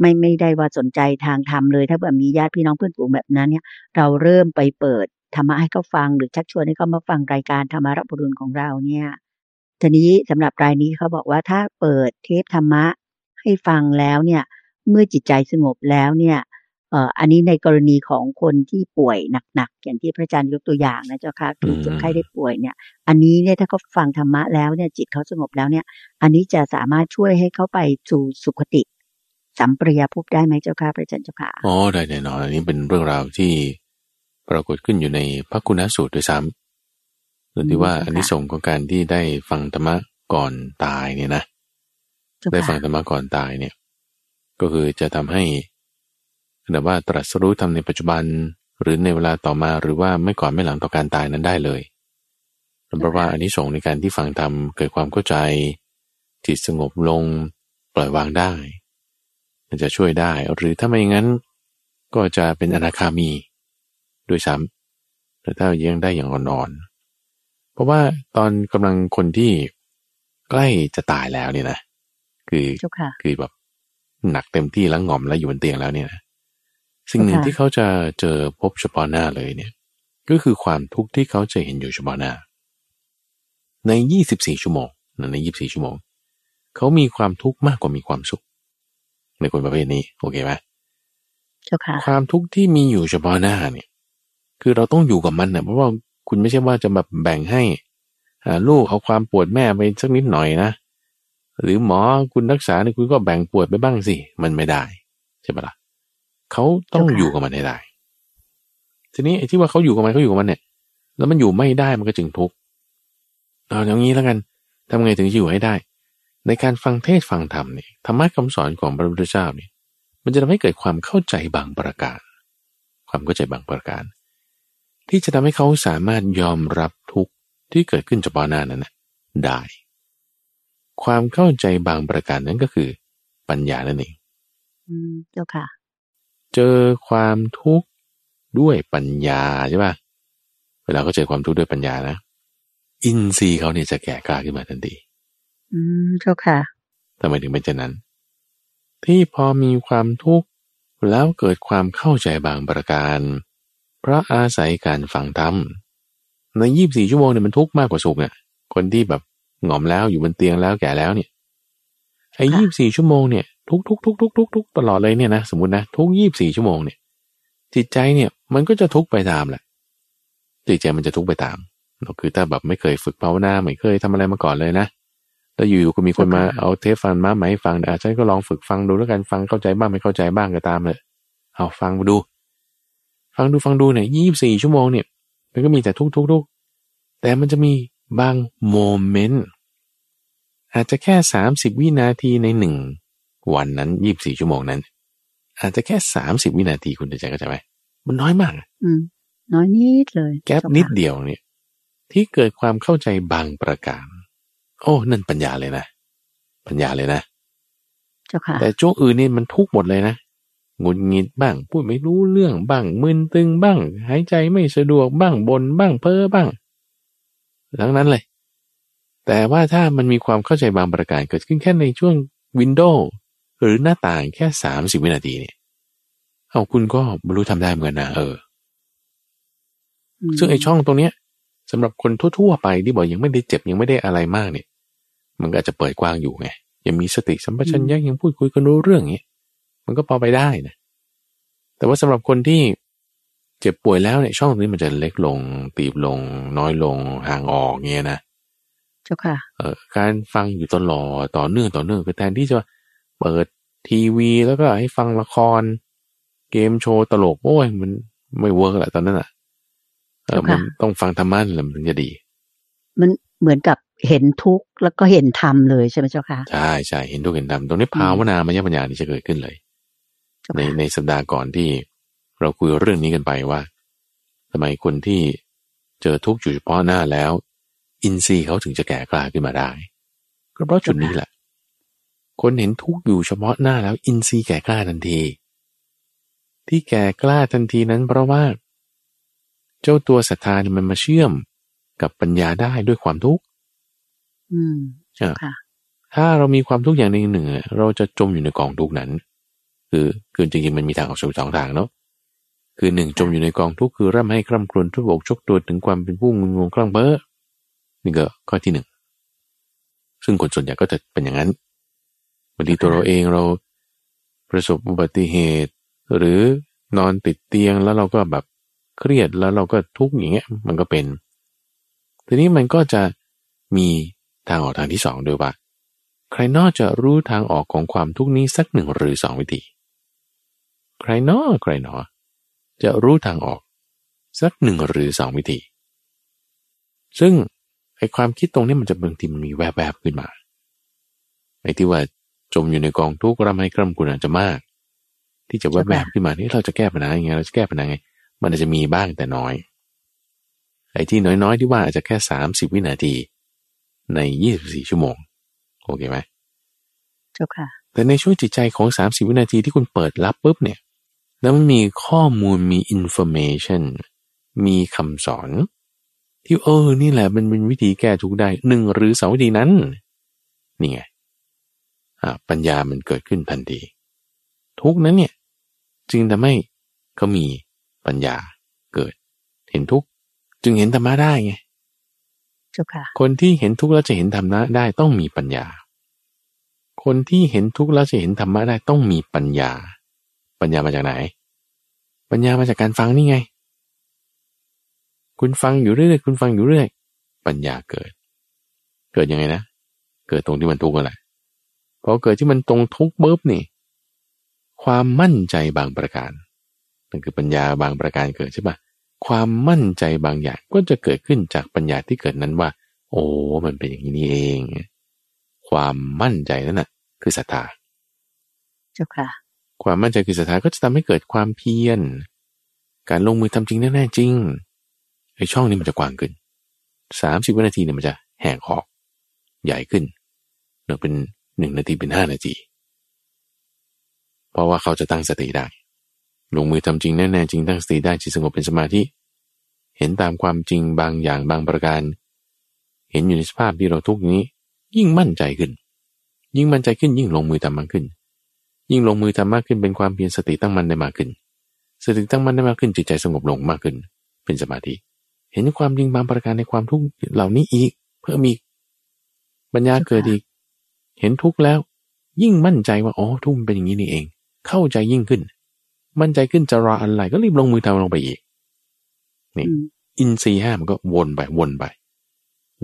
S1: ไม่ไม่ได้ว่าสนใจทางธรรมเลย ถ้าแบบมีญาติพี่น้องเพื่อนฝูงแบบนั้นเนี่ย เราเริ่มไปเปิดธรรมะให้เขาฟังหรือชักชวนให้เขามาฟังรายการธรรมารับรุณของเราเนี่ยทีนี้สำหรับรายนี้เขาบอกว่าถ้าเปิดเทปธรรมะให้ฟังแล้วเนี่ย เมื่อจิตใจสงบแล้วเนี่ย อ่ออันนี้ในกรณีของคนที่ป่วยหนักๆอย่างที่พระอาจารย์ยกตัวอย่างนะเจ้าค่ะคือเจ็บไข้ได้ป่วยเนี่ย อันนี้เนี่ยถ้าเขาฟังธรรมะแล้วเนี่ยจิตเขาสงบแล้วเนี่ย อันนี้จะสามารถช่วยให้เขาไปสู่สุคติ สัมปริยภพได้ไหมเจ้าค่ะพระอาจารย์เจ้าค่ะ
S2: อ๋อได้แน่นอนอันนี้เป็นเรื่องราวที่ปรากฏขึ้นอยู่ในพระคุณสูตรด้วยซ้ำหรือที่ว่าอันนี้ส่งของการที่ได้ฟังธรรมะก่อนตายเนี่ยนะได้ฟังธรรมะก่อนตายเนี่ย ก็คือจะทำให้ แต่ว่าตรัสรู้ทำในปัจจุบัน หรือในเวลาต่อมาหรือว่าไม่ก่อนไม่หลังต่อการตายนั้นได้เลยเพราะว่าอันนี้ส่งในการที่ฟังธรรมเกิดความเข้าใจ จิตสงบลง ปล่อยวางได้ มันจะช่วยได้ หรือถ้าไม่งั้น ก็จะเป็นอนาคามี ด้วยซ้ำแต่ถ้ายังได้อย่างอ่อนๆเพราะว่าตอนกำลังคนที่ใกล้จะตายแล้วเนี่ยนะคือคือแบบหนักเต็มที่แล้วงอมแล้วอยู่บนเตียงแล้วเนี่ยนะ สิ่งหนึ่งที่เขาจะเจอพบเฉพาะหน้าเลยเนี่ย ก็คือความทุกข์ที่เขาจะเห็นอยู่เฉพาะหน้า ใน 24 ชั่วโมงใน 24 ชั่วโมง เขามีความทุกข์มากกว่ามีความสุข ในคนประเภทนี้ โอเคไหม
S1: เจ้าค่ะ
S2: ความทุกข์ที่มีอยู่เฉพาะหน้าเนี่ย คือเราต้องอยู่กับมันนะเพราะว่าคุณไม่ใช่ว่าจะแบบแบ่งให้ลูกเอาความปวดแม่ไปสักนิดหน่อยนะหรือหมอคุณรักษาเนี่ยคุณก็แบ่งปวดไปบ้างสิ มันไม่ได้ ใช่ปะละ่ะ เขาต้องอยู่กับมันให้ได้ ทีนี้ไอ้ที่ว่าเขาอยู่กับมันเขาอยู่กับมันเนี่ย แล้วมันอยู่ไม่ได้มันก็จึงทุกข์เอาอย่างนี้แล้วกันทำไงถึงอยู่ให้ได้ ในการฟังเทศฟังธรรมเนี่ยธรรมะคำสอนของพระพุทธเจ้าเนี่ยมันจะทำให้เกิดความเข้าใจบางประการ ความเข้าใจบางประการ ที่จะทำให้เขาสามารถยอมรับทุกข์ที่เกิดขึ้นเฉพาะหน้านั้นนะได้ ความเข้าใจบางประการนั้นก็คือ ปัญญานั่นเอง
S1: อืมเจ้าค่ะ
S2: เจอความทุกข์ด้วยปัญญาใช่ป่ะเวลาเขาเจอความทุกข์ด้วยปัญญานะอินทรีย์เขาเนี่ยจะแก่กล้าขึ้นมาทันที
S1: อืมเจ้าค่ะ
S2: ทำไมถึงเป็นเช่นนั้น ที่พอมีความทุกข์แล้วเกิดความเข้าใจบางประการ เพราะอาศัยการฟังธรรมในยี่บสี่ชั่วโมงเนี่ยมันทุกข์มากกว่าสุขเนี่ยคนที่แบบหงอมแล้วอยู่บนเตียงแล้วแก่แล้วเนี่ยไอ้ยี่บสี่ชั่วโมงเนี่ย ทุกทุกทุกทุกทุกทุกตลอดเลยเนี่ยนะสมมตินะทุกยี่บสี่ชั่วโมงเนี่ย จิตใจเนี่ยมันก็จะทุกข์ไปตามแหละจิตใจมันจะทุกข์ไปตามก็คือถ้าแบบไม่เคยฝึกภาวนาไม่เคยทำอะไรมาก่อนเลยนะแล้วอยู่ๆก็มีคนมาเอาเทปฟังมาไหมฟังอะฉันก็ลองฝึกฟังดูแล้วกันฟังเข้าใจบ้างไม่เข้าใจบ้างก็ตามเลยเอาฟังมาดู ฟังดูฟังดูเนี่ยยี่บสี่ชั่วโมงเนี่ยมันก็มีแต่ทุกทุกทุกแต่มันจะมีบางโมเมนต์อาจจะแค่สามสิบวินาทีในหนึ่ง วันนั้นยี่บสี่ชั่วโมงนั้น อาจจะแค่สามสิบวินาทีคุณจะใจก็จะไหมมันน้อยมาก
S1: อืมน้อยนิดเลย
S2: แก๊ปนิดเดียวเนี่ย ที่เกิดความเข้าใจบางประการ โอ้ นั่นปัญญาเลยนะ ปัญญาเลยนะ
S1: เจ้าค่ะ
S2: แต่ช่วงอื่นนี่มันทุกหมดเลยนะหงุดหงิดบ้าง พูดไม่รู้เรื่องบ้างมึนตึงบ้าง หายใจไม่สะดวกบ้างบนบ้างเพ้อบ้าง ทั้งนั้นเลย แต่ว่าถ้ามันมีความเข้าใจบางประการเกิดขึ้นแค่ในช่วงวินโดว์ หรือหน้าต่างแค่สามสิบวินาทีเนี่ย เอาคุณก็บรรลุทำได้เหมือนนะเออ ซึ่งไอช่องตรงเนี้ยสำหรับคนทั่วๆไปที่บอกยังไม่ได้เจ็บยังไม่ได้อะไรมากเนี่ย มันก็อาจจะเปิดกว้างอยู่ไงยังมีสติสัมปชัญญะยังพูดคุยกันรู้เรื่องเงี้ยมันก็พอไปได้นะ แต่ว่าสำหรับคนที่เจ็บป่วยแล้วเนี่ยช่องนี้มันจะเล็กลง ตีบลง น้อยลงห่างออกเงี้ยนะ
S1: เจ้าค่ะ
S2: เอ่อการฟังอยู่ตลอดต่อเนื่องต่อเนื่องคือแทนที่จะ เปิดทีวีแล้วก็ให้ฟังละคร เกมโชว์ตลก โอ้ย มันไม่เวิร์กแหละตอนนั้นอะเออมันต้องฟังธรรมะแล้วมันจะดี
S1: มันเหมือนกับเห็นทุกข์แล้วก็เห็นธรรมเลยใช่ไหมเจ้าค่ะ
S2: ใช่ใช่เห็นทุกข์เห็นธรรมตรงนี้ภาวนามายปัญญานี่จะเกิดขึ้นเลย ในในสัปดาห์ก่อนที่เราคุยเรื่องนี้กันไปว่าทำไมคนที่เจอทุกข์อยู่เฉพาะหน้าแล้ว อินทรีย์เขาถึงจะแก่กล้าขึ้นมาได้ ก็เพราะจุดนี้แหละ คนเห็นทุกข์อยู่เฉพาะหน้าแล้วอินทรีย์แก่กล้าทันที ที่แก่กล้าทันทีนั้นเพราะว่า เจ้าตัวศรัทธาเนี่ยมันมาเชื่อมกับปัญญาได้ด้วยความทุกข์
S1: อืม
S2: ค่ะถ้าเรามีความทุกข์อย่างหนึ่งหนึ่งเราจะจมอยู่ในกองทุกข์นั้น คือคือจริงๆมันมีทางออกสองทางเนาะคือหนึ่งจมอยู่ในกองทุกข์คือร่ำให้คร่ำครวญทุบอกชกตัวถึงความเป็นผู้งุนงงคลั่งเบ้อนี่ก็ข้อที่หนึ่งซึ่งคนส่วนใหญ่ก็จะเป็นอย่างนั้น บางทีตัวเราเองเราประสบอุบัติเหตุ หรือนอนติดเตียงแล้วเราก็แบบเครียดแล้วเราก็ทุกข์อย่างเงี้ยมันก็เป็น ทีนี้มันก็จะมีทางออกทางที่สองด้วยว่า ใครนอกจะรู้ทางออกของความทุกข์นี้สักหนึ่งหรือสองวิธี ใครนอใครนอ จะรู้ทางออกสักหนึ่งหรือสองวิธี ซึ่งไอความคิดตรงนี้มันจะบางทีมันมีแวบๆขึ้นมาไอที่ว่า จมอยู่ในกองทุกข์รำให้กร่ำกุนอาจจะมาก ที่จะแวบๆขึ้นมานี่เราจะแก้ปัญหายังไงเราจะแก้ปัญหาไง มันอาจจะมีบ้างแต่น้อย ไอ้ที่น้อยๆที่ว่าอาจจะแค่สามสิบวินาที ในยี่สิบสี่ชั่วโมงโอเคไหม
S1: เจ้าค่ะ
S2: แต่ในช่วงจิตใจของสามสิบวินาทีที่คุณเปิดรับปุ๊บเนี่ยแล้วมันมีข้อมูลมี information มีคำสอน ที่เออ นี่แหละมันเป็นวิธีแก้ทุกข์ได้หนึ่งหรือสองวิธีนั้น นี่ไง ปัญญามันเกิดขึ้นทันที ทุกข์นั้นเนี่ยจึงทำให้เขามีปัญญาเกิด เห็นทุกจึงเห็นธรรมะได้ไงคนที่เห็นทุกข์แล้วจะเห็นธรรมะได้ต้องมีปัญญาคคนที่เห็นทุกข์แล้วจะเห็นธรรมะได้ต้องมีปัญญา ปัญญามาจากไหน ปัญญามาจากการฟังนี่ไง คุณฟังอยู่เรื่อยคุณฟังอยู่เรื่อย ปัญญาเกิด เกิดยังไงนะ เกิดตรงที่มันทุกข์กันแหละ พอเกิดที่มันตรงทุกข์ปุ๊บนี่ ความมั่นใจบางประการนั่นคือปัญญาบางประการเกิดใช่ปะความมั่นใจบางอย่างก็จะเกิดขึ้นจากปัญญาที่เกิดนั้นว่า โอ้มันเป็นอย่างนี้เอง ความมั่นใจนั่นแหะคือศรัทธา
S1: เจ้าค่ะ
S2: ความมั่นใจคือศรัทธาก็จะทำให้เกิดความเพียร การลงมือทำจริงแน่ๆจริงไอ้ช่องนี้มันจะกว้างขึ้นสามสิบวินาทีเนี่ยมันจะแห้งขอก ใหญ่ขึ้นเนื่อเป็น หนึ่งนาทีเป็นห้านาที เพราะว่าเขาจะตั้งสติได้ ลงมือทำจริงแน่ๆจริงตั้งสติได้จิตสงบเป็นสมาธิ เห็นตามความจริงบางอย่างบางประการ เห็นอยู่ในสภาพที่เราทุกนี้ ยิ่งมั่นใจขึ้น ยิ่งมั่นใจขึ้นยิ่งลงมือทำมากขึ้น ยิ่งลงมือทำมากขึ้นเป็นความเพียรสติตั้งมั่นได้มากขึ้น สติตั้งมั่นได้มากขึ้นจิตใจสงบลงมากขึ้น เป็นสมาธิ เห็นความจริงบางประการในความทุกข์เหล่านี้อีก เพิ่มอีกปัญญาเกิดอีก เห็นทุกข์แล้ว ยิ่งมั่นใจว่าอ๋อทุกข์เป็นอย่างนี้นี่เอง เข้าใจยิ่งขึ้น มั่นใจขึ้นจะรออะไรก็รีบลงมือทำลงไปอีกนี่อินทรีห้ามันก็วนไปวนไป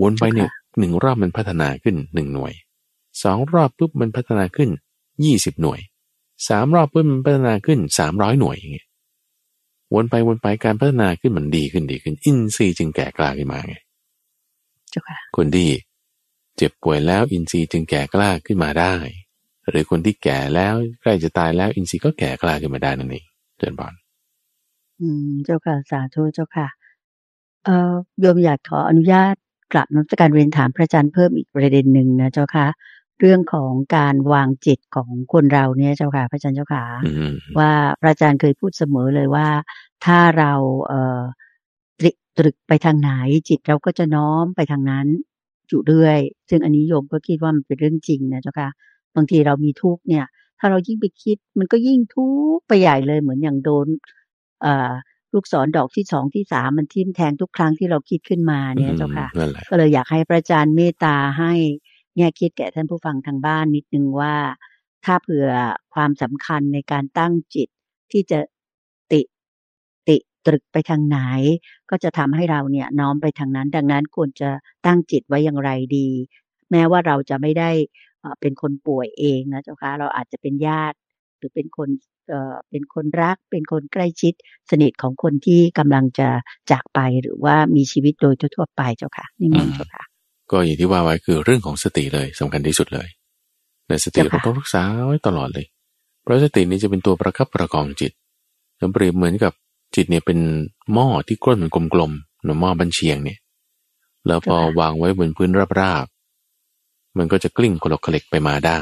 S2: วนไปเนี่ยหนึ่งรอบมันพัฒนาขึ้นหนึ่งหน่วยสองรอบปุ๊บมันพัฒนาขึ้นยี่สิบหน่วยสามรอบปุ๊บมันพัฒนาขึ้นสามร้อยหน่วยอย่างเงี้ยวนไปวนไปการพัฒนาขึ้นมันดีขึ้นดีขึ้น อินทรีย์จึงแก่กล้าขึ้นมาไงคนที่ เจ็บป่วยแล้วอินทรีย์จึงแก่กล้าขึ้นมาได้ หรือคนที่แก่แล้วใกล้จะตายแล้วอินทรีย์ก็แก่กล้าขึ้นมาได้นั่นเองเจริญบอล
S1: อืมเจ้าค่ะสาธุเจ้าค่ะ เอ่อโยมอยากขออนุญาตกลับนักการเรียนถามพระอาจารย์เพิ่มอีกประเด็นหนึ่งนะเจ้าค่ะ เรื่องของการวางจิตของคนเราเนี่ยเจ้าค่ะพระอาจารย์เจ้าค่ะว่าพระอาจารย์เคยพูดเสมอเลยว่า ถ้าเราเอ่อตรึกไปทางไหนจิตเราก็จะน้อมไปทางนั้น อยู่เรื่อย ซึ่งอันนี้โยมก็คิดว่ามันเป็นเรื่องจริงนะเจ้าค่ะ บางทีเรามีทุกเนี่ย ถ้าเรายิ่งไปคิด มันก็ยิ่งทุกไปใหญ่เลยเหมือนอย่างโดนลูกศรดอกที่สองที่สามมันทิ่มแทงทุกครั้งที่เราคิดขึ้นมาเนี่ยเจ้าค่ะ ก็เลยอยากให้พระอาจารย์เมตตาให้แง่คิดแก่ท่านผู้ฟังทางบ้านนิดนึงว่า ถ้าเผื่อความสำคัญในการตั้งจิตที่จะติ ติตรึกไปทางไหน ก็จะทำให้เราเนี่ยน้อมไปทางนั้น ดังนั้นควรจะตั้งจิตไว้อย่างไรดี แม้ว่าเราจะไม่ได้เป็นคนป่วยเองนะเจ้าค่ะเราอาจจะเป็นญาติ หรือเป็นคนเป็นคนรัก เป็นคนใกล้ชิด สนิทของคนที่กำลังจะจากไปหรือว่ามีชีวิตโดยทั่วไปเจ้าค่ะนี่มนเจ้าค่ะ
S2: ก็อย่างที่ว่าไว้คือเรื่องของสติเลยสำคัญที่สุดเลยในสติเราต้องรักษาไว้ตลอดเลย เพราะสตินี้จะเป็นตัวประคับประคองจิตเปรียบเหมือนกับ จิตเนี่ยเป็นหม้อที่ก้นมันกลมๆหม้อบันเชียงเนี่ย แล้วพอวางไว้บนพื้นราบมันก็จะกลิ้งโคลกเล็กไปมาได้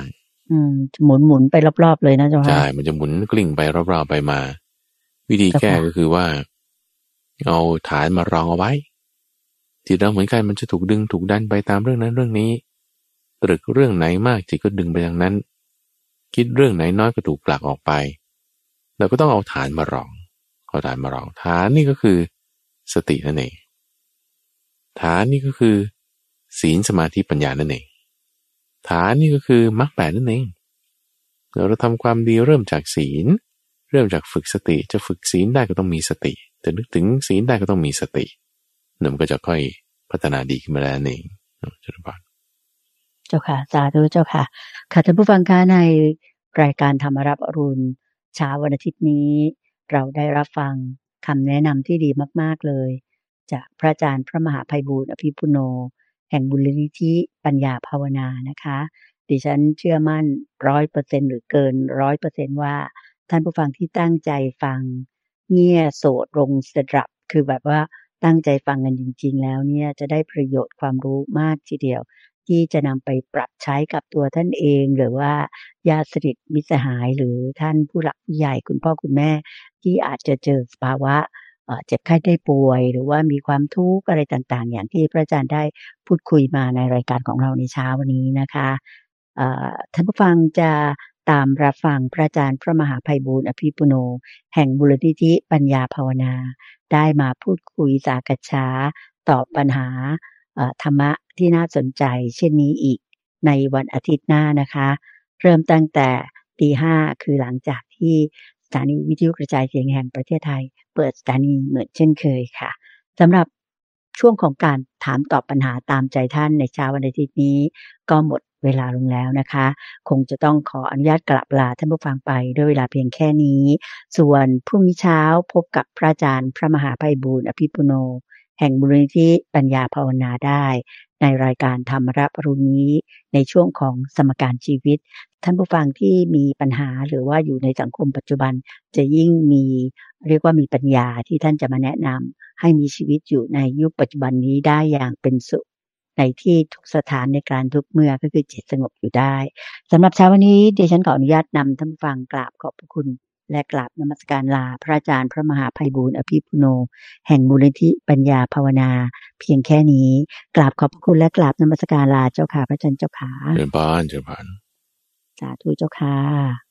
S1: อืมหมุนหมุนไปรอบๆเลยนะเจ้าค่ะใช่
S2: มันจะหมุนกลิ้งไปรอบๆไปมา วิธีแก้ก็คือว่า เอาฐานมารองเอาไว้จิตเราเหมือนกันมันจะถูกดึงถูกดันไปตามเรื่องนั้นเรื่องนี้ ตรึกเรื่องไหนมากจิตก็ดึงไปทางนั้น คิดเรื่องไหนน้อยก็ถูกปลักออกไป เราก็ต้องเอาฐานมารอง เอาฐานมารองฐานนี่ก็คือ สตินั่นเองฐานนี่ก็คือ ศีลสมาธิปัญญานั่นเองฐานนี่ก็คือมรรคแปดนั่นเองเราทำความดีเริ่มจากศีล เริ่มจากฝึกสติจะฝึกศีลได้ก็ต้องมีสติจะนึกถึงศีลได้ก็ต้องมีสติหนั่นก็จะค่อยพัฒนาดีขึ้นมาแล้วเองเจ้าค่ะ
S1: เจ้าค่ะสาธุเจ้าค่ะค่ะท่านผู้ฟังคะในรายการธรรมรับอรุณเช้าวันอาทิตย์นี้ เราได้รับฟังคำแนะนำที่ดีมาก ๆ เลย จากพระอาจารย์พระมหาภัยบูร์อภิปุโน แห่งบุญนิธิปัญญาภาวนานะคะ ดิฉันเชื่อมั่นร้อยเปอร์เซ็นหรือเกินร้อยเปอร์เซ็นว่า ท่านผู้ฟังที่ตั้งใจฟัง เงี่ยโสดลงสดับ คือแบบว่าตั้งใจฟังกันจริง ๆ แล้วเนี่ยจะได้ประโยชน์ความรู้มากทีเดียว ที่จะนำไปปรับใช้กับตัวท่านเอง หรือว่าญาติสนิทมิตรสหายหรือท่านผู้หลักผู้ใหญ่คุณพ่อคุณแม่ ที่อาจจะเจอสภาวะเจ็บไข้ได้ป่วย หรือว่ามีความทุกข์อะไรต่างๆ อย่างที่พระอาจารย์ได้พูดคุยมาในรายการของเราในเช้าวันนี้นะคะท่านผู้ฟังจะตามรับฟังพระอาจารย์พระมหาภัยบูร์อภิปุโน แห่งบุรณิธิปัญญาภาวนา ได้มาพูดคุยสากษาตอบปัญหา ธรรมะที่น่าสนใจ เช่นนี้อีกในวันอาทิตย์หน้านะคะ เริ่มตั้งแต่ตีห้าคือหลังจากที่สถานีวิทยุกระจายเสียงแห่งประเทศไทย เปิดสถานีเหมือนเช่นเคยค่ะสำหรับช่วงของการถามตอบปัญหาตามใจท่านในเช้าวันอาทิตย์นี้ ก็หมดเวลาลงแล้วนะคะ คงจะต้องขออนุญาตกลับลาท่านผู้ฟังไปด้วยเวลาเพียงแค่นี้ ส่วนพรุ่งนี้เช้าพบกับพระอาจารย์พระมหาไพบูลอภิปุโน แห่งบุรณิธิปัญญาภาวนาได้ ในรายการธรรมรับรุนี้ในช่วงของสมการชีวิต ท่านผู้ฟังที่มีปัญหาหรือว่าอยู่ในสังคมปัจจุบันจะยิ่งมีเรียกว่ามีปัญญาที่ท่านจะมาแนะนำให้มีชีวิตอยู่ในยุคปัจจุบันนี้ได้อย่างเป็นสุขในที่ทุกสถานในการทุกเมื่อก็คือจิตสงบอยู่ได้สำหรับเช้าวันนี้เดฉันขออนุญาตนำท่านฟังกราบขอบพระคุณ และกราบนมัสการลาพระอาจารย์พระมหาภัยบูรณ์อภิปุโน แห่งมูลนิธิปัญญาภาวนา เพียงแค่นี้ กราบขอบพระคุณและกราบนมัสการลาเจ้าค่ะพระอาจารย์เจ้าค่ะ
S2: เจริญพานเจริญพาน
S1: สาธุเจ้าค่ะ